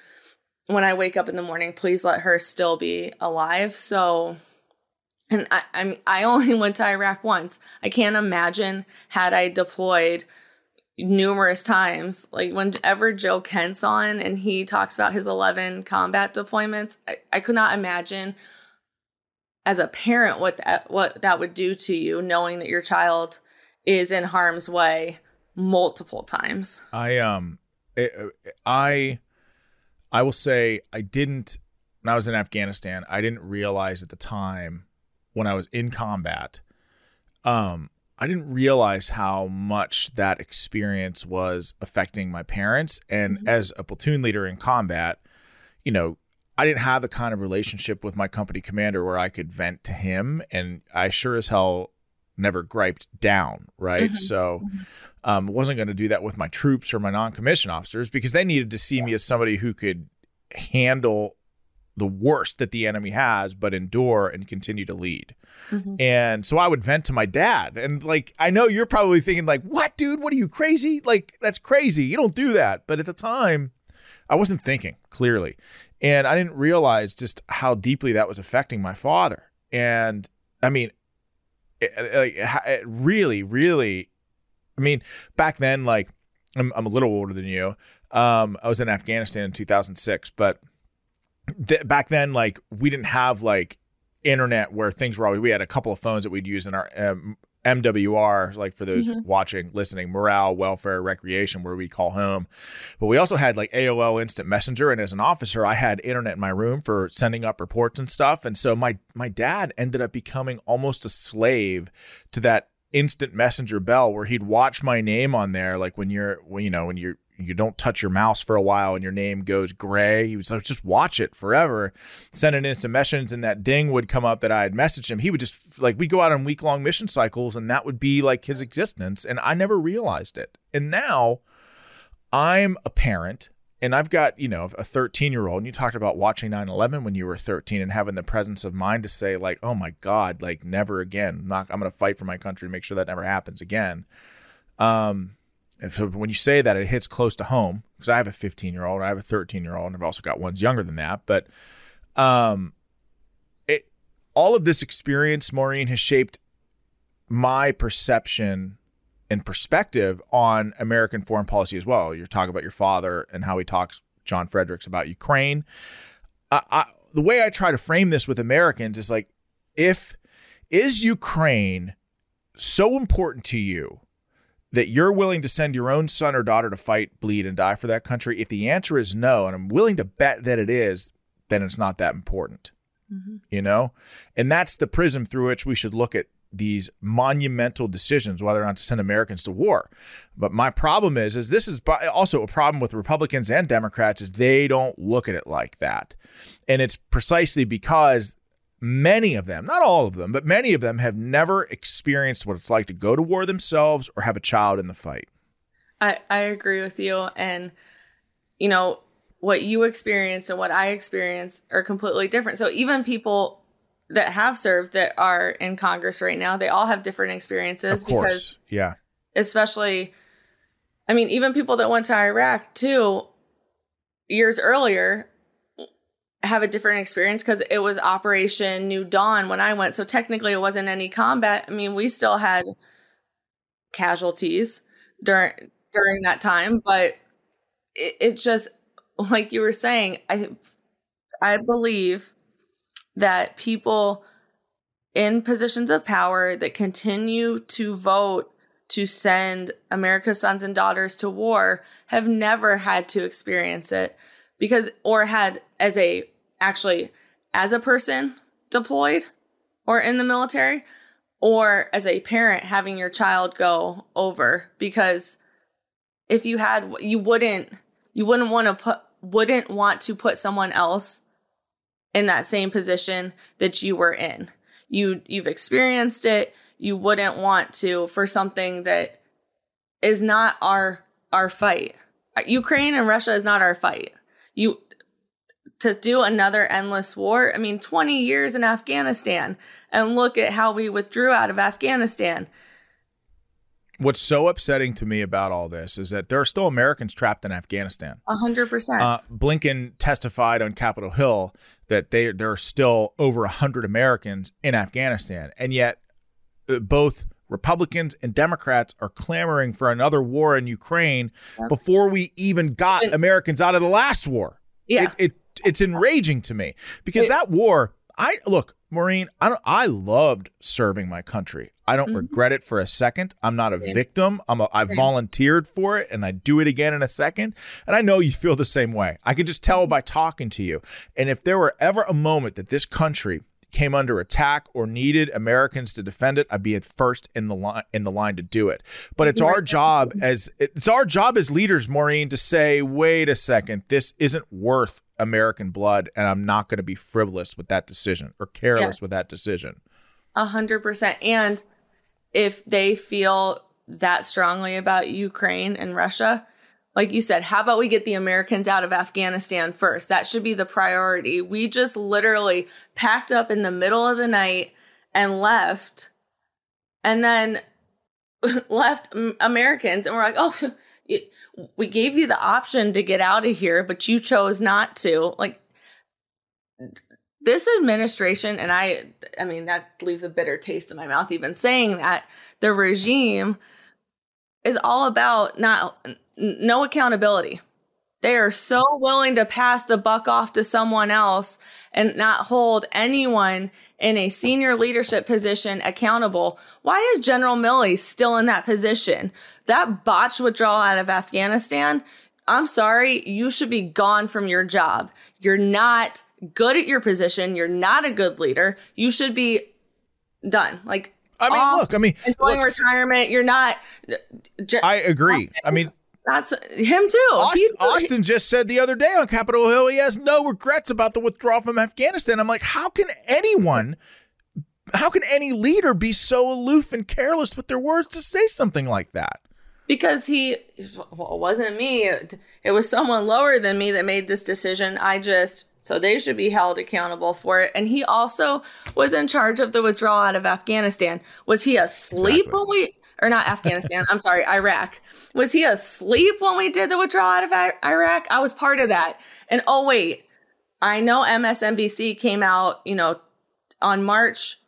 when I wake up in the morning, please let her still be alive. So, and I, I I only went to Iraq once. I can't imagine had I deployed numerous times. Like whenever Joe Kent's on and he talks about his 11 combat deployments, I, I could not imagine as a parent what that what that would do to you, knowing that your child is in harm's way multiple times. I um it, I I will say I didn't when I was in Afghanistan, I didn't realize at the time when I was in combat um I didn't realize how much that experience was affecting my parents. And as a platoon leader in combat, you know, I didn't have the kind of relationship with my company commander where I could vent to him. And I sure as hell never griped down, right? So um, wasn't going to do that with my troops or my non-commissioned officers because they needed to see me as somebody who could handle the worst that the enemy has, but endure and continue to lead. And so I would vent to my dad, and like I know you're probably thinking like, "What, dude? What are you crazy? Like that's crazy. You don't do that." But at the time, I wasn't thinking clearly, and I didn't realize just how deeply that was affecting my father. And I mean, it, it really, really I mean, back then, like I'm, I'm a little older than you. Um, I was in Afghanistan in 2006, but th- back then, like we didn't have like internet where things were always. We had a couple of phones that we'd use in our um, MWR, like for those watching, listening, morale, welfare, recreation, where we call home. But we also had like AOL Instant Messenger, and as an officer, I had internet in my room for sending up reports and stuff. And so my my dad ended up becoming almost a slave to that instant messenger bell where he'd watch my name on there like when you're when you know when you're you don't touch your mouse for a while and your name goes gray he was like just watch it forever send an instant message and that ding would come up that i had messaged him he would just like we'd go out on week long mission cycles and that would be like his existence and i never realized it and now i'm a parent and I've got, you know, a 13 year old, and you talked about watching 9 11 when you were 13 and having the presence of mind to say, like, oh my God, like, never again. I'm, not, I'm going to fight for my country make sure that never happens again. Um, so when you say that, it hits close to home because I have a 15 year old, I have a 13 year old, and I've also got ones younger than that. But um, it, all of this experience, Maureen, has shaped my perception and perspective on American foreign policy as well. You're talking about your father and how he talks, John Fredericks, about Ukraine. I, I, the way I try to frame this with Americans is like, if is Ukraine so important to you that you're willing to send your own son or daughter to fight, bleed, and die for that country? If the answer is no, and I'm willing to bet that it is, then it's not that important. Mm-hmm. You know? And that's the prism through which we should look at these monumental decisions whether or not to send Americans to war. But my problem is is this is also a problem with Republicans and Democrats is they don't look at it like that. And it's precisely because many of them, not all of them, but many of them have never experienced what it's like to go to war themselves or have a child in the fight. I, I agree with you. And, you know, what you experience and what I experience are completely different. So even people that have served that are in Congress right now, they all have different experiences of course. because yeah. Especially I mean, even people that went to Iraq too years earlier have a different experience because it was Operation New Dawn when I went. So technically it wasn't any combat. I mean, we still had casualties during during that time, but it, it just like you were saying, I I believe that people in positions of power that continue to vote to send America's sons and daughters to war have never had to experience it because or had as a actually as a person deployed or in the military or as a parent having your child go over because if you had you wouldn't you wouldn't want to put wouldn't want to put someone else in that same position that you were in. You you've experienced it. You wouldn't want to for something that is not our our fight. Uh, Ukraine and Russia is not our fight. You to do another endless war. I mean, 20 years in Afghanistan and look at how we withdrew out of Afghanistan. What's so upsetting to me about all this is that there are still Americans trapped in Afghanistan. A hundred percent. Uh, Blinken testified on Capitol Hill that they there are still over hundred Americans in Afghanistan, and yet uh, both Republicans and Democrats are clamoring for another war in Ukraine yeah. before we even got Americans out of the last war. Yeah, it, it it's enraging to me because it, that war. I look, Maureen. I don't. I loved serving my country. I don't mm-hmm. regret it for a second. I'm not a victim. I'm a, I volunteered for it and I do it again in a second. And I know you feel the same way. I can just tell mm-hmm. by talking to you. And if there were ever a moment that this country came under attack or needed Americans to defend it, I'd be at first in the line in the line to do it. But it's our job as it's our job as leaders, Maureen, to say, wait a second, this isn't worth American blood, and I'm not going to be frivolous with that decision or careless yes. with that decision. A hundred percent. And if they feel that strongly about Ukraine and Russia, like you said, how about we get the Americans out of Afghanistan first? That should be the priority. We just literally packed up in the middle of the night and left, and then left Americans, and we're like, oh, we gave you the option to get out of here, but you chose not to. Like, this administration and i i mean that leaves a bitter taste in my mouth even saying that the regime is all about not no accountability they are so willing to pass the buck off to someone else and not hold anyone in a senior leadership position accountable. Why is General Milley still in that position? That botched withdrawal out of Afghanistan, I'm sorry, you should be gone from your job. You're not good at your position. You're not a good leader. You should be done. Like, I mean, off, look, I mean, enjoying look, retirement. You're not. J- I agree. Austin, I mean, that's him too. Austin, Austin, just said the other day on Capitol Hill he has no regrets about the withdrawal from Afghanistan. I'm like, how can anyone, how can any leader be so aloof and careless with their words to say something like that? because he well, it wasn't me it was someone lower than me that made this decision i just so they should be held accountable for it and he also was in charge of the withdrawal out of afghanistan was he asleep exactly. when we or not afghanistan i'm sorry iraq was he asleep when we did the withdrawal out of iraq i was part of that and oh wait i know msnbc came out you know on march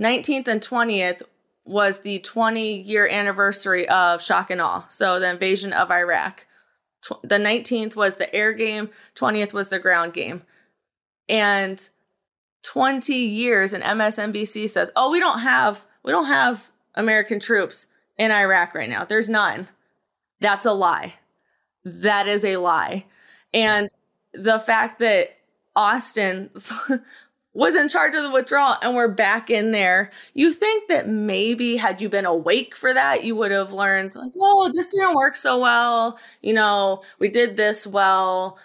19th and 20th was the 20 year anniversary of Shock and Awe. So the invasion of Iraq. Tw- the 19th was the air game, 20th was the ground game. And 20 years and MSNBC says, "Oh, we don't have we don't have American troops in Iraq right now. There's none." That's a lie. That is a lie. And the fact that Austin was in charge of the withdrawal and we're back in there. You think that maybe had you been awake for that, you would have learned, like, oh, this didn't work so well. You know, we did this well,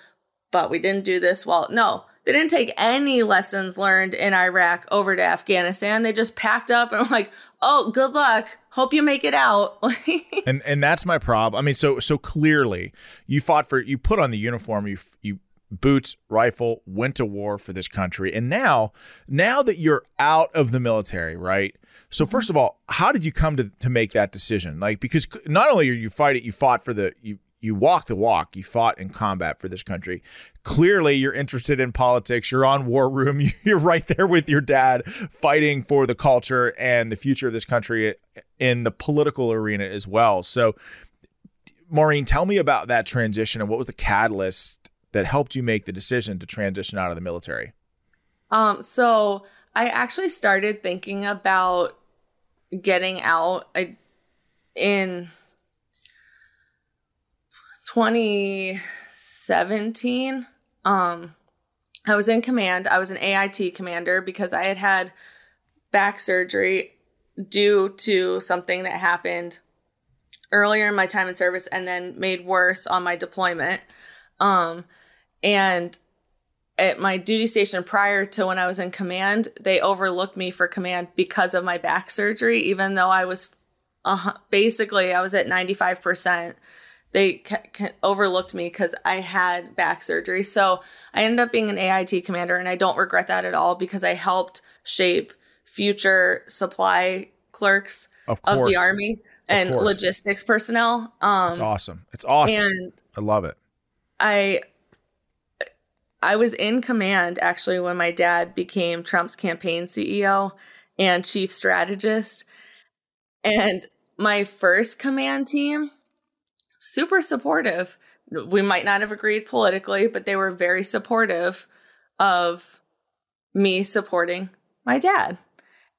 but we didn't do this well. No, they didn't take any lessons learned in Iraq over to Afghanistan. They just packed up and were like, oh, good luck. Hope you make it out. and and that's my problem. I mean, so so clearly you fought for you put on the uniform, you you boots, rifle, went to war for this country. And now, now that you're out of the military, right? So Mm-hmm. first of all, how did you come to, to make that decision? Like because not only are you fighting, you fought for the you you walk the walk, you fought in combat for this country. Clearly, you're interested in politics. You're on War Room. You're right there with your dad, fighting for the culture and the future of this country in the political arena as well. So, Maureen, tell me about that transition and what was the catalyst that helped you make the decision to transition out of the military? Um, so I actually started thinking about getting out I, in 2017. Um, I was in command. I was an AIT commander because I had had back surgery due to something that happened earlier in my time in service and then made worse on my deployment. Um, and at my duty station prior to when I was in command, they overlooked me for command because of my back surgery, even though I was uh, basically I was at 95%. They overlooked me because I had back surgery. So I ended up being an AIT commander, and I don't regret that at all because I helped shape future supply clerks Of of, the Army and logistics personnel. Um, It's awesome. It's awesome. and I love it. I I was in command actually when my dad became Trump's campaign CEO and chief strategist. And my first command team super supportive. We might not have agreed politically, but they were very supportive of me supporting my dad.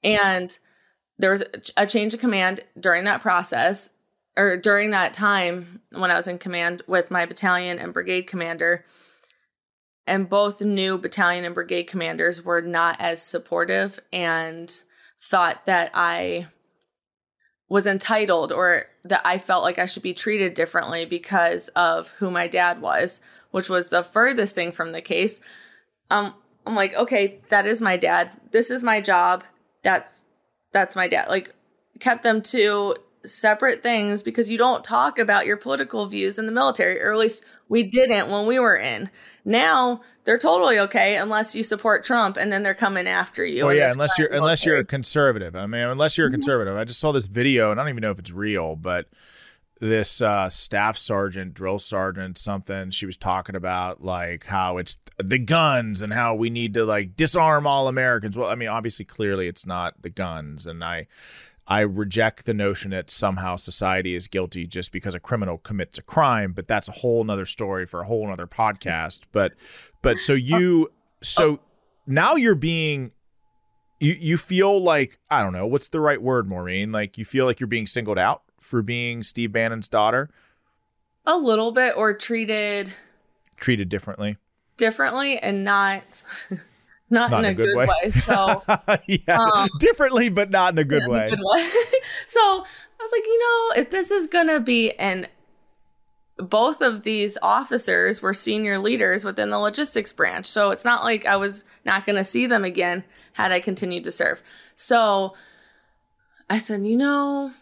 And there was a change of command during that process or during that time when I was in command with my battalion and brigade commander. And both new battalion and brigade commanders were not as supportive and thought that I was entitled or that I felt like I should be treated differently because of who my dad was, which was the furthest thing from the case. Um, I'm like, okay, that is my dad. This is my job. That's that's my dad. Like, kept them to separate things because you don't talk about your political views in the military, or at least we didn't when we were in. Now they're totally okay unless you support Trump, and then they're coming after you. Oh yeah, unless you're current unless you're a conservative. I mean, unless you're a conservative. I just saw this video, and I don't even know if it's real, but this uh, staff sergeant, drill sergeant, something. She was talking about like how it's the guns and how we need to like disarm all Americans. Well, I mean, obviously, clearly, it's not the guns, and I. I reject the notion that somehow society is guilty just because a criminal commits a crime, but that's a whole nother story for a whole nother podcast. But but so uh, you uh, so now you're being you you feel like I don't know what's the right word, Maureen. Like you feel like you're being singled out for being Steve Bannon's daughter, a little bit or treated treated differently. differently and not not, Not in a, good, way. So yeah, Um, differently, but not in a good in a good way. so I was like, you know, if this is gonna be and both of these officers were senior leaders within the logistics branch. So it's not like I was not going to see them again had I continued to serve. So I said, you know,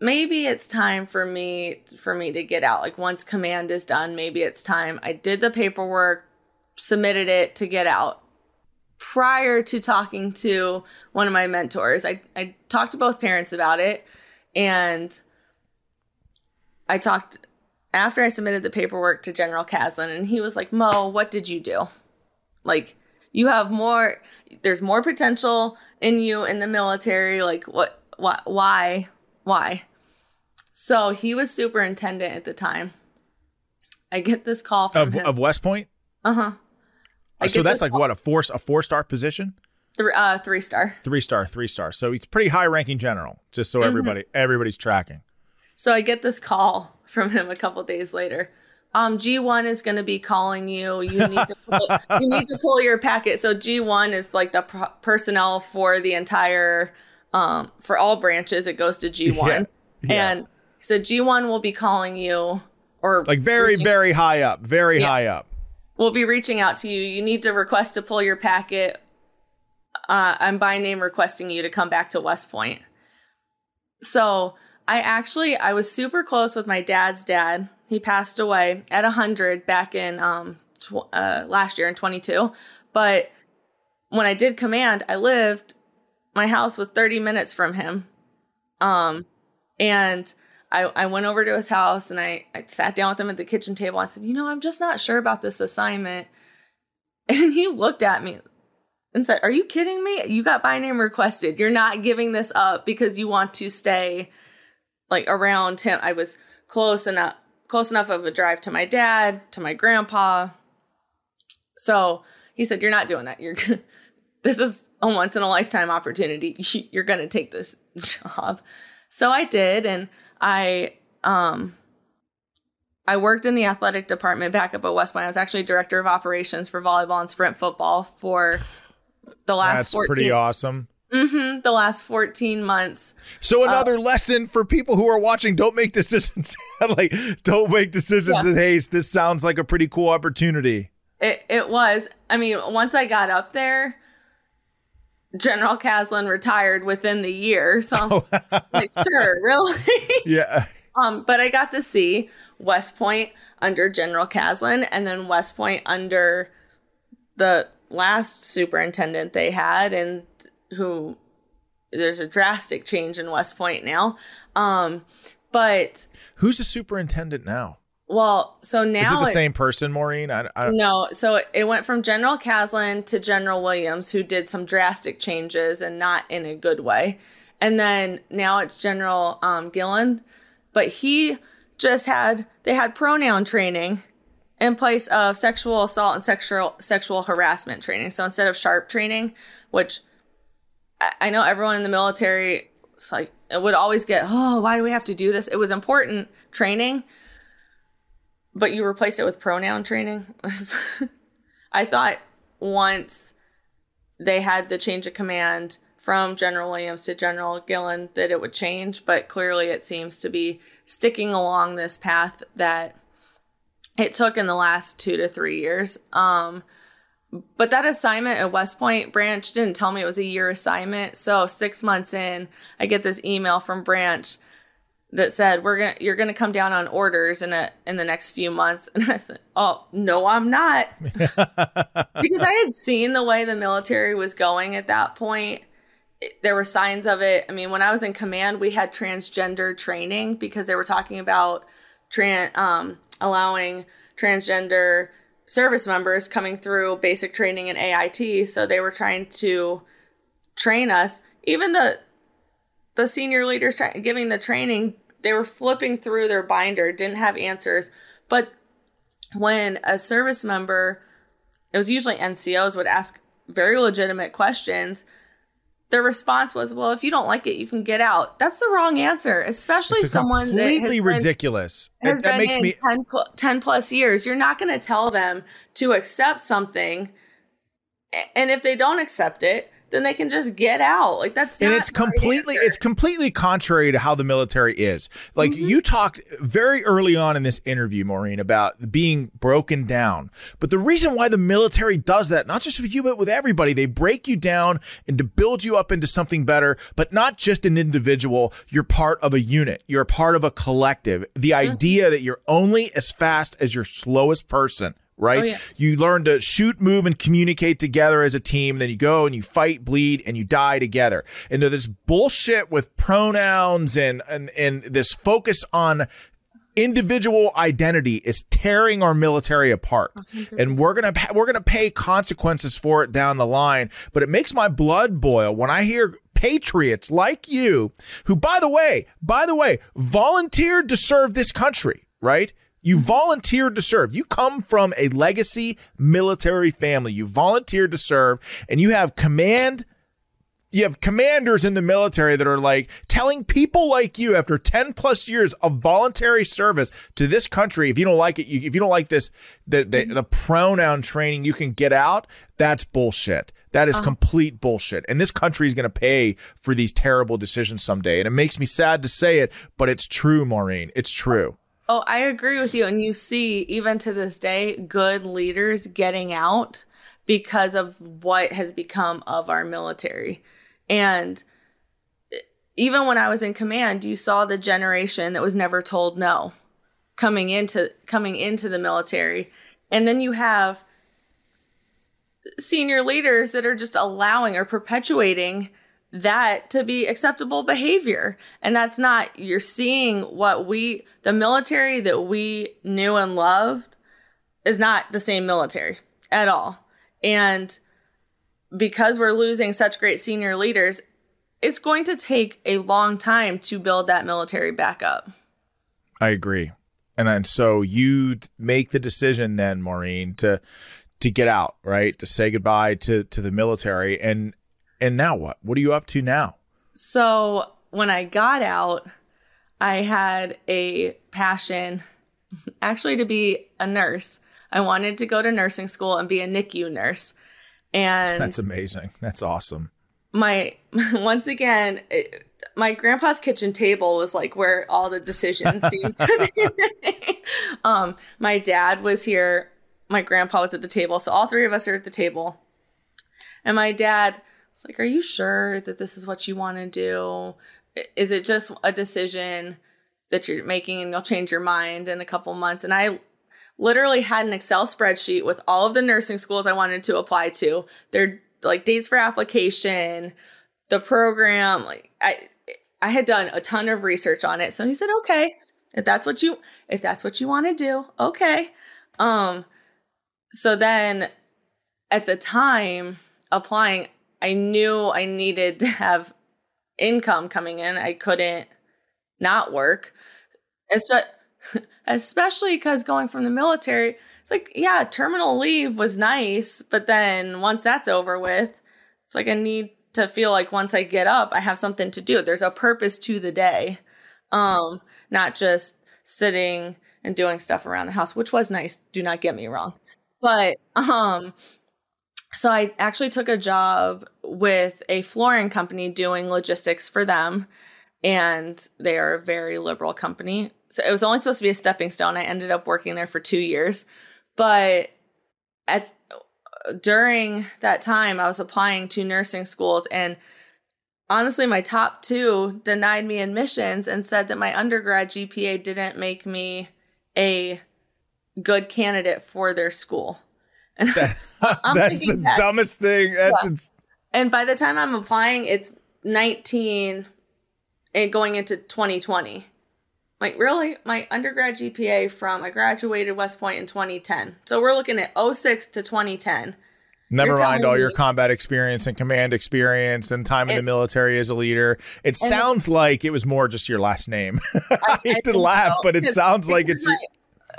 maybe it's time for me for me to get out. Like once command is done, maybe it's time. I did the paperwork, submitted it to get out. Prior to talking to one of my mentors, I, I talked to both parents about it and I talked after I submitted the paperwork to General Caslen, and he was like, Mo, what did you do? Like, you have more, there's more potential in you in the military. Like, what, why why why so he was superintendent at the time i get this call from Of, him of West Point? uh-huh I So that's like what a four a four star position? Three, uh, three star Three star, three star. So he's pretty high ranking general, just Mm-hmm. so everybody everybody's tracking. So I get this call from him a couple days later. Um, G1 is going to be calling you. You need to pull, you need to pull your packet. So G1 is like the pro- personnel for the entire um for all branches. It goes to G1, Yeah, yeah. and so G1 will be calling you or Like very, reaching- very high up. Very Yeah. high up. Will be reaching out to you. You need to request to pull your packet. Uh, I'm by name requesting you to come back to West Point. So I actually I was super close with my dad's dad. He passed away at 100 back in um tw- uh, last year in 22. But when I did command, I lived my house was 30 minutes from him. Um and I, I went over to his house and I, I sat down with him at the kitchen table. I said, You know, I'm just not sure about this assignment. And he looked at me and said, Are you kidding me? You got by name requested. You're not giving this up because you want to stay like around him. I was close enough close enough of a drive to my dad, to my grandpa. So he said, You're not doing that. You're this is a once in a lifetime opportunity. You're gonna take this job. So I did, and I um I worked in the athletic department back up at West Point. I was actually director of operations for volleyball and sprint football for the last That's 14 pretty awesome. Mhm, the last 14 months. So Uh, another lesson for people who are watching: don't make decisions. like, don't make decisions Yeah. in haste. This sounds like a pretty cool opportunity. It it was. I mean, once I got up there, General Caslen retired within the year. So I'm like, sir, really? Yeah. um, but I got to see West Point under General Caslen and then West Point under the last superintendent they had and who there's a drastic change in West Point now. Um, but Who's the superintendent now? Well, so now Is it the it- same person, Maureen? I, I, No, so it went from General Caslen to General Williams, who did some drastic changes and not in a good way. And then now it's General um, Gilland, but he just had they had pronoun training in place of sexual assault and sexual sexual harassment training. So instead of sharp training, which I- I know everyone in the military like would always get, oh, why do we have to do this? It was important training, but you replaced it with pronoun training. I thought once they had the change of command from General Williams to General Gilland that it would change, but clearly it seems to be sticking along this path that it took in the last two to three years. Um, but that assignment at West Point Branch didn't tell me it was a year assignment. So six months in, I get this email from Branch that said we're gonna you're gonna come down on orders in a in the next few months. And i said oh no i'm not. Because i had seen the way the military was going at that point. It- there were signs of it. I mean when i was in command we had transgender training because they were talking about tran- um, allowing transgender service members coming through basic training in ait so they were trying to train us. Even the the senior leaders try- giving the training, they were flipping through their binder, didn't have answers. But when a service member, it was usually NCOs, would ask very legitimate questions, their response was, "Well, if you don't like it, you can get out." That's the wrong answer, especially someone that completely been- ridiculous. It- that been makes in me 10, pl- 10 plus years. You're not going to tell them to accept something. And if they don't accept it, then they can just get out. Like that's and it's completely answer. it's completely contrary to how the military is like Mm-hmm. you talked very early on in this interview maureen about being broken down but the reason why the military does that not just with you but with everybody they break you down and to build you up into something better but not just an individual you're part of a unit you're part of a collective the Mm-hmm. idea that you're only as fast as your slowest person right? Oh, yeah. You learn to shoot, move, and communicate together as a team. Then you go and you fight, bleed, and you die together. And this bullshit with pronouns and and and this focus on individual identity is tearing our military apart oh, and we're going to we're going to pay consequences for it down the line but it makes my blood boil when i hear patriots like you, who, by the way, by the way, volunteered to serve this country, right? You volunteered to serve. You come from a legacy military family. You volunteered to serve, and you have command you have commanders in the military that are like telling people like you after 10 plus years of voluntary service to this country if you don't like it you, if you don't like this the, the, the pronoun training you can get out that's bullshit. That is uh-huh. complete bullshit. And this country is going to pay for these terrible decisions someday. And it makes me sad to say it but it's true maureen. It's true Oh, I agree with you. And you see, even to this day, good leaders getting out because of what has become of our military. And even when I was in command, you saw the generation that was never told no coming into coming into the military. And then you have senior leaders that are just allowing or perpetuating that to be acceptable behavior. And that's not, you're seeing what we, the military that we knew and loved is not the same military at all. And because we're losing such great senior leaders, it's going to take a long time to build that military back up. I agree. And then so you make the decision then, Maureen, to to get out, right? To say goodbye to to the military. And and now what? What are you up to now? So when I got out, I had a passion actually to be a nurse. I wanted to go to nursing school and be a NICU nurse. And That's amazing. That's awesome. my once again it, my grandpa's kitchen table was like where all the decisions seemed to be made. um my dad was here my grandpa was at the table so all three of us are at the table and my dad was like are you sure that this is what you want to do is it just a decision that you're making and you'll change your mind in a couple months? And i literally had an excel spreadsheet with all of the nursing schools i wanted to apply to. Their like dates for application the program like i i had done a ton of research on it. So he said okay if that's what you if that's what you want to do okay. Um so then at the time applying i knew i needed to have income coming in. I couldn't not work. Especially because going from the military it's like yeah terminal leave was nice but then once that's over with it's like i need to feel like once i get up i have something to do. There's a purpose to the day. Um not just sitting and doing stuff around the house which was nice do not get me wrong. But um so i actually took a job with a flooring company doing logistics for them and they are a very liberal company. So it was only supposed to be a stepping stone. I ended up working there for two years, but at during that time, I was applying to nursing schools, and honestly, my top two denied me admissions and said that my undergrad GPA didn't make me a good candidate for their school. I'm That's the that- dumbest thing. Yeah. and by the time I'm applying, it's 19 and going into 2020. Like, really? My undergrad GPA from, I graduated West Point in 2010. So we're looking at 06 to 2010. Never You're mind all your combat experience and command experience and time in the military as a leader. It sounds like it was more just your last name. I hate to think laugh, so, but it sounds like it's my-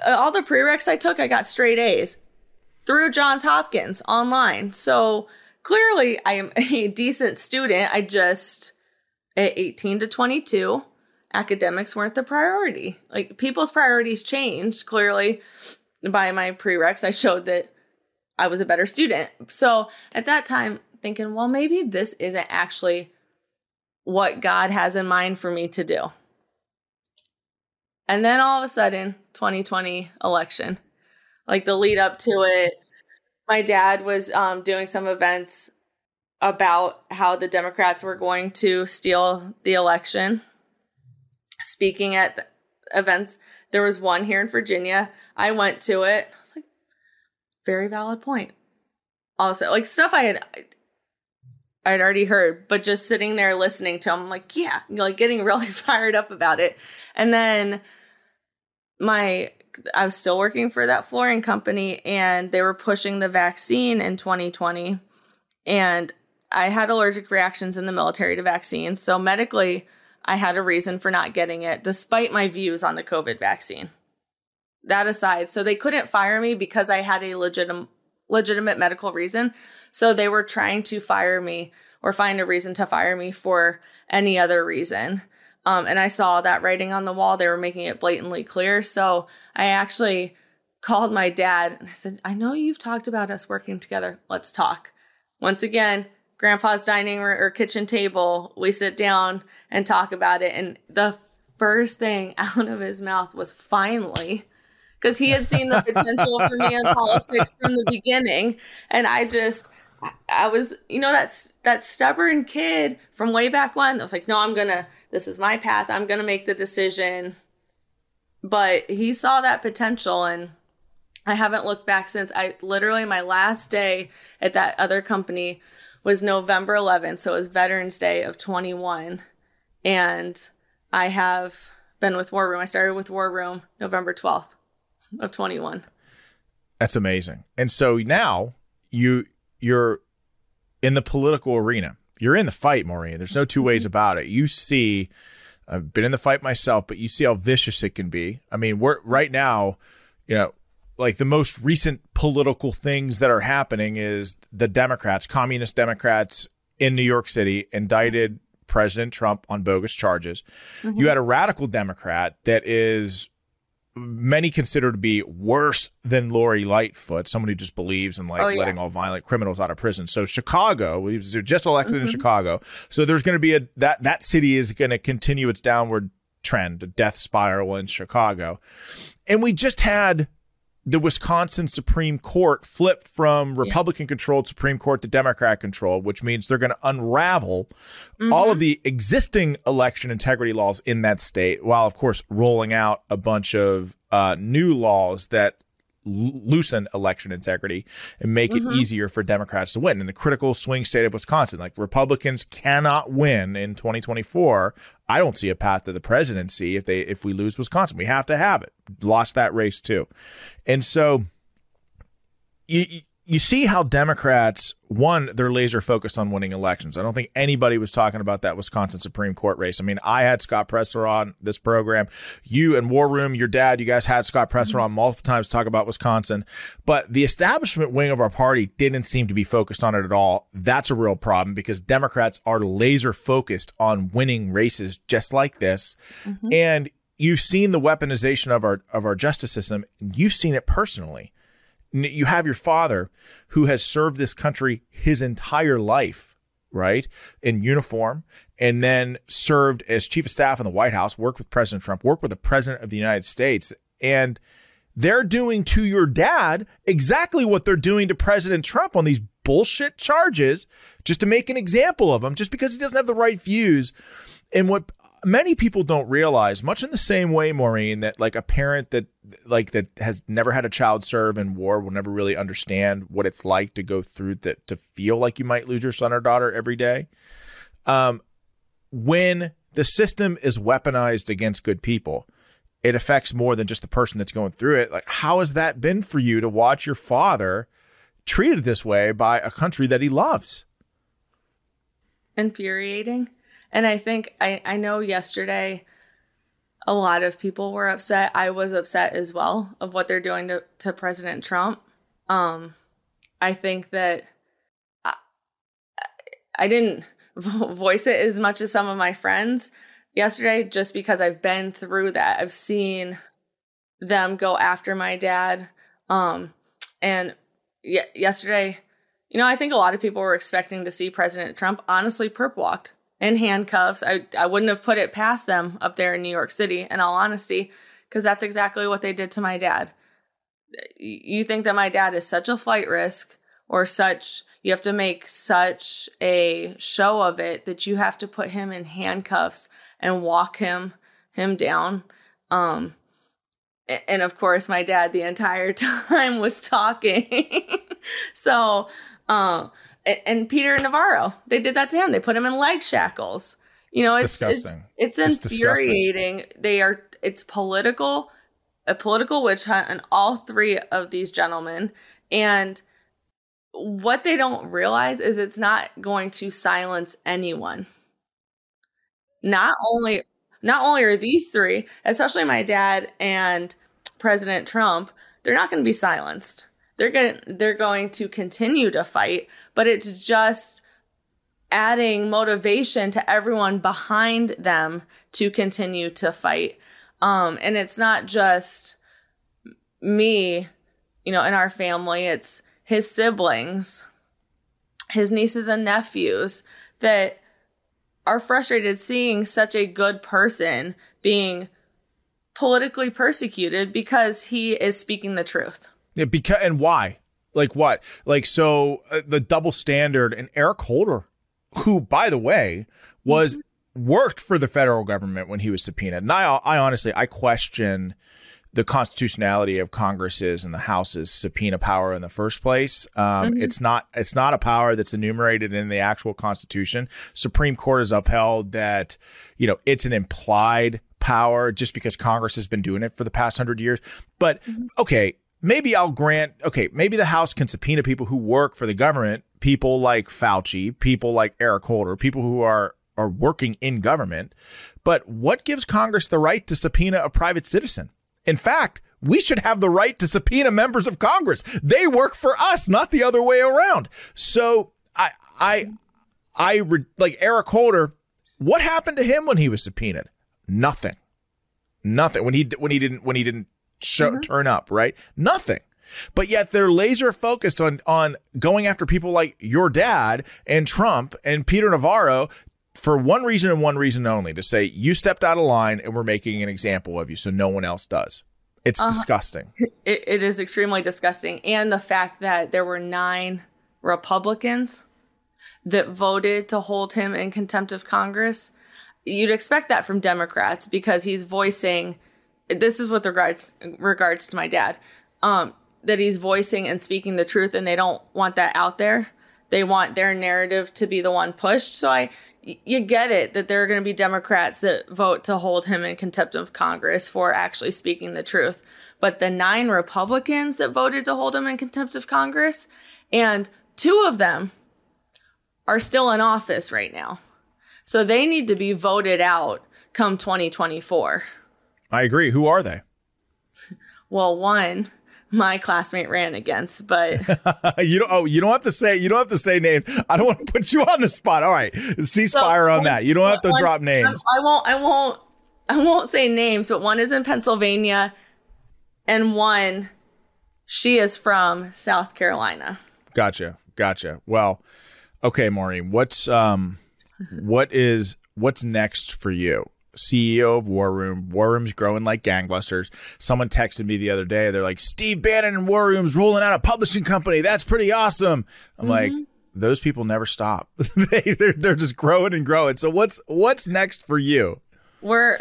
uh, all the prereqs I took, I got straight A's through Johns Hopkins online. So clearly, I am a decent student. I just, at 18 to 22, academics weren't the priority. Like people's priorities changed clearly by my prereqs. I showed that I was a better student. So at that time, thinking, well, maybe this isn't actually what God has in mind for me to do. And then all of a sudden, 2020 election, like the lead up to it, my dad was um, doing some events about how the Democrats were going to steal the election. Speaking at events, there was one here in Virginia. I went to it. I was like, very valid point. Also, like stuff I had I'd already heard, but just sitting there listening to him, I'm like, yeah, you like getting really fired up about it. And then my I was still working for that flooring company and they were pushing the vaccine in 2020 and I had allergic reactions in the military to vaccines. So medically, I had a reason for not getting it, despite my views on the COVID vaccine. That aside, so they couldn't fire me because I had a legitimate legitimate medical reason. So they were trying to fire me or find a reason to fire me for any other reason. Um, and I saw that writing on the wall. They were making it blatantly clear. So I actually called my dad and I said, I know you've talked about us working together. Let's talk. Once again, grandpa's dining room or kitchen table, we sit down and talk about it. And the first thing out of his mouth was finally, because he had seen the potential for me in politics from the beginning. And I just, I was, you know, that's that stubborn kid from way back when that was like, no, I'm gonna, this is my path. I'm gonna make the decision. But he saw that potential and I haven't looked back since I literally my last day at that other company was November 11th. So it was Veterans Day of 21. And I have been with War Room. I started with War Room November 12th of 21. That's amazing. And so now you you're in the political arena. You're in the fight, Maureen. There's no two ways mm-hmm. about it. You see I've been in the fight myself, but you see how vicious it can be. I mean, we're right now, you know, like the most recent political things that are happening is the Democrats, communist Democrats in New York City, indicted President Trump on bogus charges. Mm-hmm. You had a radical Democrat that is many consider to be worse than Lori Lightfoot, someone who just believes in like oh, yeah. letting all violent criminals out of prison. So Chicago, we just elected mm-hmm. in Chicago. So there's going to be a that that city is going to continue its downward trend, a death spiral in Chicago. And we just had the Wisconsin Supreme Court flip from Republican controlled Supreme Court to Democrat controlled, which means they're going to unravel mm-hmm. all of the existing election integrity laws in that state, while, of course, rolling out a bunch of uh, new laws that loosen election integrity and make mm-hmm. it easier for Democrats to win in the critical swing state of Wisconsin. Like Republicans cannot win in 2024. I don't see a path to the presidency if they if we lose Wisconsin. We have to have it. Lost that race too. And so you you see how Democrats, one, they're laser focused on winning elections. I don't think anybody was talking about that Wisconsin Supreme Court race. I mean, I had Scott Presler on this program. You and War Room, your dad, you guys had Scott Presler mm-hmm. on multiple times to talk about Wisconsin. But the establishment wing of our party didn't seem to be focused on it at all. That's a real problem because Democrats are laser focused on winning races just like this. Mm-hmm. And you've seen the weaponization of our of our justice system. And you've seen it personally you have your father who has served this country his entire life, right, in uniform, and then served as chief of staff in the White House, worked with President Trump, worked with the president of the United States. And they're doing to your dad exactly what they're doing to President Trump on these bullshit charges just to make an example of him, just because he doesn't have the right views. And what many people don't realize, much in the same way, Maureen, that like a parent that like that has never had a child serve in war will never really understand what it's like to go through that to feel like you might lose your son or daughter every day. Um, when the system is weaponized against good people, it affects more than just the person that's going through it. Like, how has that been for you to watch your father treated this way by a country that he loves? Infuriating. And I think I, I know yesterday a lot of people were upset. I was upset as well of what they're doing to, to President Trump. Um, I think that I, I didn't voice it as much as some of my friends yesterday just because I've been through that. I've seen them go after my dad. Um, and y- yesterday, you know, I think a lot of people were expecting to see President Trump honestly perp walked in handcuffs. I, I wouldn't have put it past them up there in New York City, in all honesty, because that's exactly what they did to my dad. You think that my dad is such a flight risk or such, you have to make such a show of it that you have to put him in handcuffs and walk him him down. Um, and of course, my dad the entire time was talking. so, um, and Peter Navarro. They did that to him. They put him in leg shackles. You know, it's disgusting. it's, it's infuriating. It's they are it's political, a political witch hunt on all three of these gentlemen. And what they don't realize is it's not going to silence anyone. Not only not only are these three, especially my dad and President Trump, they're not going to be silenced. They're going they're going to continue to fight, but it's just adding motivation to everyone behind them to continue to fight. Um, and it's not just me, you know, in our family, it's his siblings, his nieces and nephews that are frustrated seeing such a good person being politically persecuted because he is speaking the truth. Yeah, because and why? Like what? Like so uh, the double standard and Eric Holder, who by the way was mm-hmm. worked for the federal government when he was subpoenaed. And I, I honestly I question the constitutionality of Congress's and the House's subpoena power in the first place. Um, mm-hmm. It's not it's not a power that's enumerated in the actual Constitution. Supreme Court has upheld that you know it's an implied power just because Congress has been doing it for the past hundred years. But mm-hmm. okay, maybe I'll grant. Okay, maybe the House can subpoena people who work for the government, people like Fauci, people like Eric Holder, people who are are working in government. But what gives Congress the right to subpoena a private citizen? In fact, we should have the right to subpoena members of Congress. They work for us, not the other way around. So I, I, I like Eric Holder. What happened to him when he was subpoenaed? Nothing. Nothing. When he when he didn't when he didn't show, mm-hmm. turn up, right? Nothing. But yet they're laser focused on on going after people like your dad and Trump and Peter Navarro for one reason and one reason only to say you stepped out of line and we're making an example of you so no one else does. It's uh, disgusting. It, it is extremely disgusting. And the fact that there were nine Republicans that voted to hold him in contempt of Congress. You'd expect that from Democrats because he's voicing this is with regards regards to my dad. Um, that he's voicing and speaking the truth and they don't want that out there. They want their narrative to be the one pushed. So I you get it that there are going to be Democrats that vote to hold him in contempt of Congress for actually speaking the truth. But the nine Republicans that voted to hold him in contempt of Congress, and two of them are still in office right now. So they need to be voted out come 2024. I agree. Who are they? well, one my classmate ran against, but you don't. Oh, you don't have to say. You don't have to say name. I don't want to put you on the spot. All right, cease so fire on that. You don't have to one, drop names. I won't. I won't. I won't say names, but one is in Pennsylvania, and one, she is from South Carolina. Gotcha. Gotcha. Well, okay, Maureen. What's um, what is what's next for you? CEO of War Room. War Room's growing like gangbusters. Someone texted me the other day. They're like, Steve Bannon and War Room's rolling out a publishing company. That's pretty awesome. I'm mm-hmm. like, those people never stop. they they're, they're just growing and growing. So what's what's next for you? We're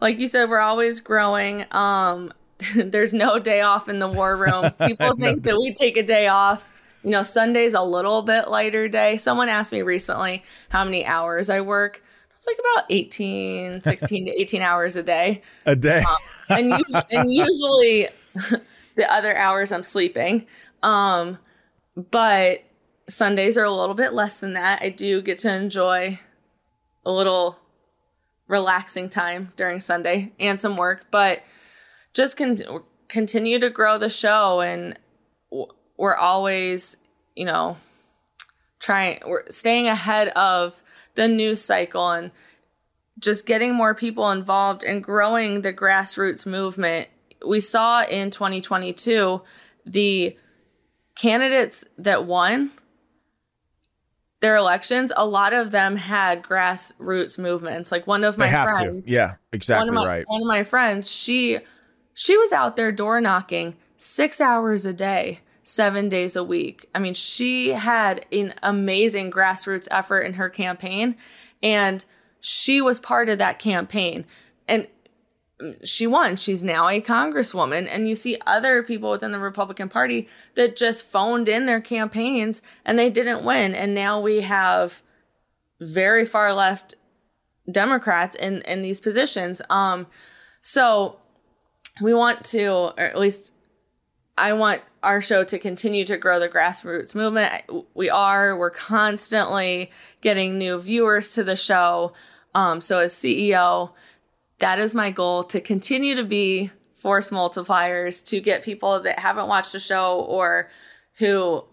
like you said, we're always growing. Um, there's no day off in the war room. People think that we take a day off. You know, Sunday's a little bit lighter day. Someone asked me recently how many hours I work it's like about 18, 16 to 18 hours a day. A day. Um, and, usually, and usually the other hours I'm sleeping. Um, but Sundays are a little bit less than that. I do get to enjoy a little relaxing time during Sunday and some work, but just con- continue to grow the show. And we're always, you know, trying, we're staying ahead of the news cycle and just getting more people involved and growing the grassroots movement. We saw in 2022 the candidates that won their elections, a lot of them had grassroots movements. Like one of my friends, to. yeah, exactly one my, right. One of my friends, she she was out there door knocking six hours a day seven days a week. I mean, she had an amazing grassroots effort in her campaign, and she was part of that campaign. And she won. She's now a congresswoman. And you see other people within the Republican Party that just phoned in their campaigns and they didn't win. And now we have very far left Democrats in, in these positions. Um, so we want to, or at least I want our show to continue to grow the grassroots movement. We are. We're constantly getting new viewers to the show. Um, so, as CEO, that is my goal to continue to be force multipliers to get people that haven't watched the show or who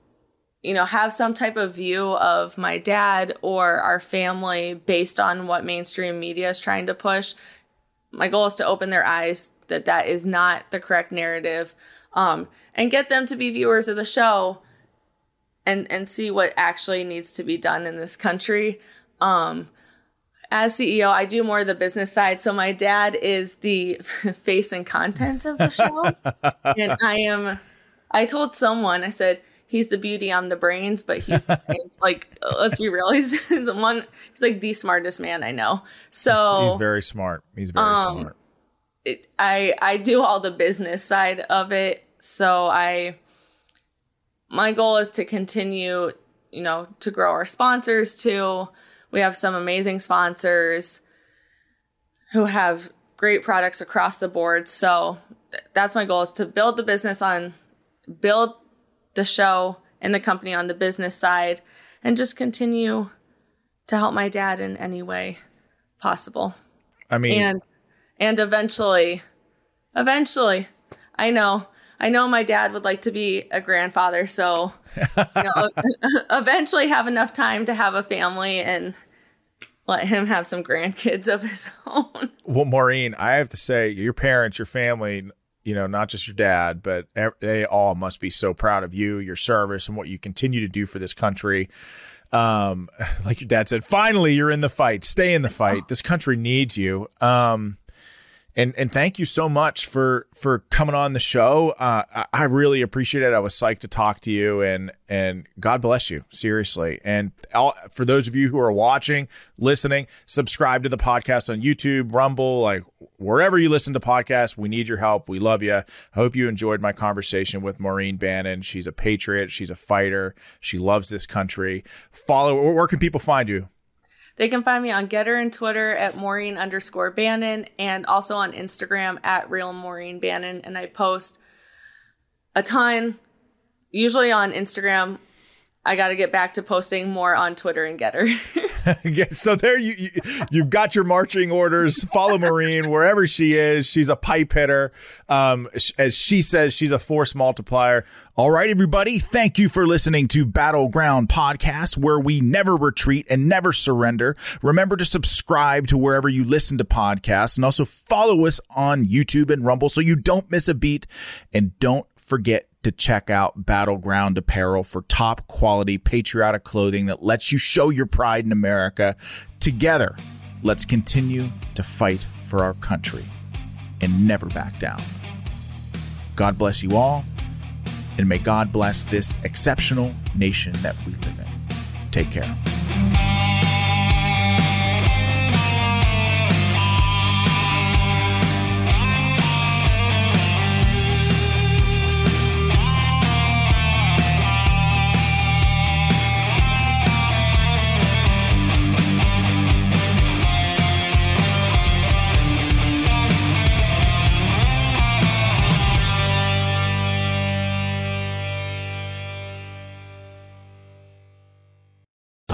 you know have some type of view of my dad or our family based on what mainstream media is trying to push my goal is to open their eyes that that is not the correct narrative um, and get them to be viewers of the show and and see what actually needs to be done in this country um, as CEO, I do more of the business side. So my dad is the face and content of the show. and I am, I told someone, I said, he's the beauty, I'm the brains, but he's, like, let's be real. He's the one, he's like the smartest man I know. So he's, he's very smart. He's very um, smart. It, I, I do all the business side of it. So I, my goal is to continue, you know, to grow our sponsors too we have some amazing sponsors who have great products across the board. So that's my goal is to build the business on build the show and the company on the business side and just continue to help my dad in any way possible. I mean and and eventually eventually I know I know my dad would like to be a grandfather, so you know, eventually have enough time to have a family and let him have some grandkids of his own. Well, Maureen, I have to say, your parents, your family, you know, not just your dad, but they all must be so proud of you, your service, and what you continue to do for this country. Um, like your dad said, finally, you're in the fight. Stay in the fight. This country needs you. Um, and and thank you so much for for coming on the show. Uh, I, I, really appreciate it. I was psyched to talk to you, and and God bless you seriously. And for those of you who are watching, listening, subscribe to the podcast on YouTube, Rumble, like wherever you listen to podcasts. We need your help. We love you. I hope you enjoyed my conversation with Maureen Bannon. She's a patriot. She's a fighter. She loves this country. Follow. Where can people find you? They can find me on Gettr and Twitter at Maureen underscore Bannon and also on Instagram at Real Maureen Bannon. And I post a ton, usually on Instagram. I got to get back to posting more on Twitter and Gettr. so there you, you have got your marching orders. Follow Maureen wherever she is. She's a pipe hitter. Um, as she says, she's a force multiplier. All right, everybody. Thank you for listening to Battleground Podcast, where we never retreat and never surrender. Remember to subscribe to wherever you listen to podcasts and also follow us on YouTube and Rumble so you don't miss a beat. And don't forget to check out Battleground Apparel for top quality patriotic clothing that lets you show your pride in America. Together, let's continue to fight for our country and never back down. God bless you all and may God bless this exceptional nation that we live in. Take care.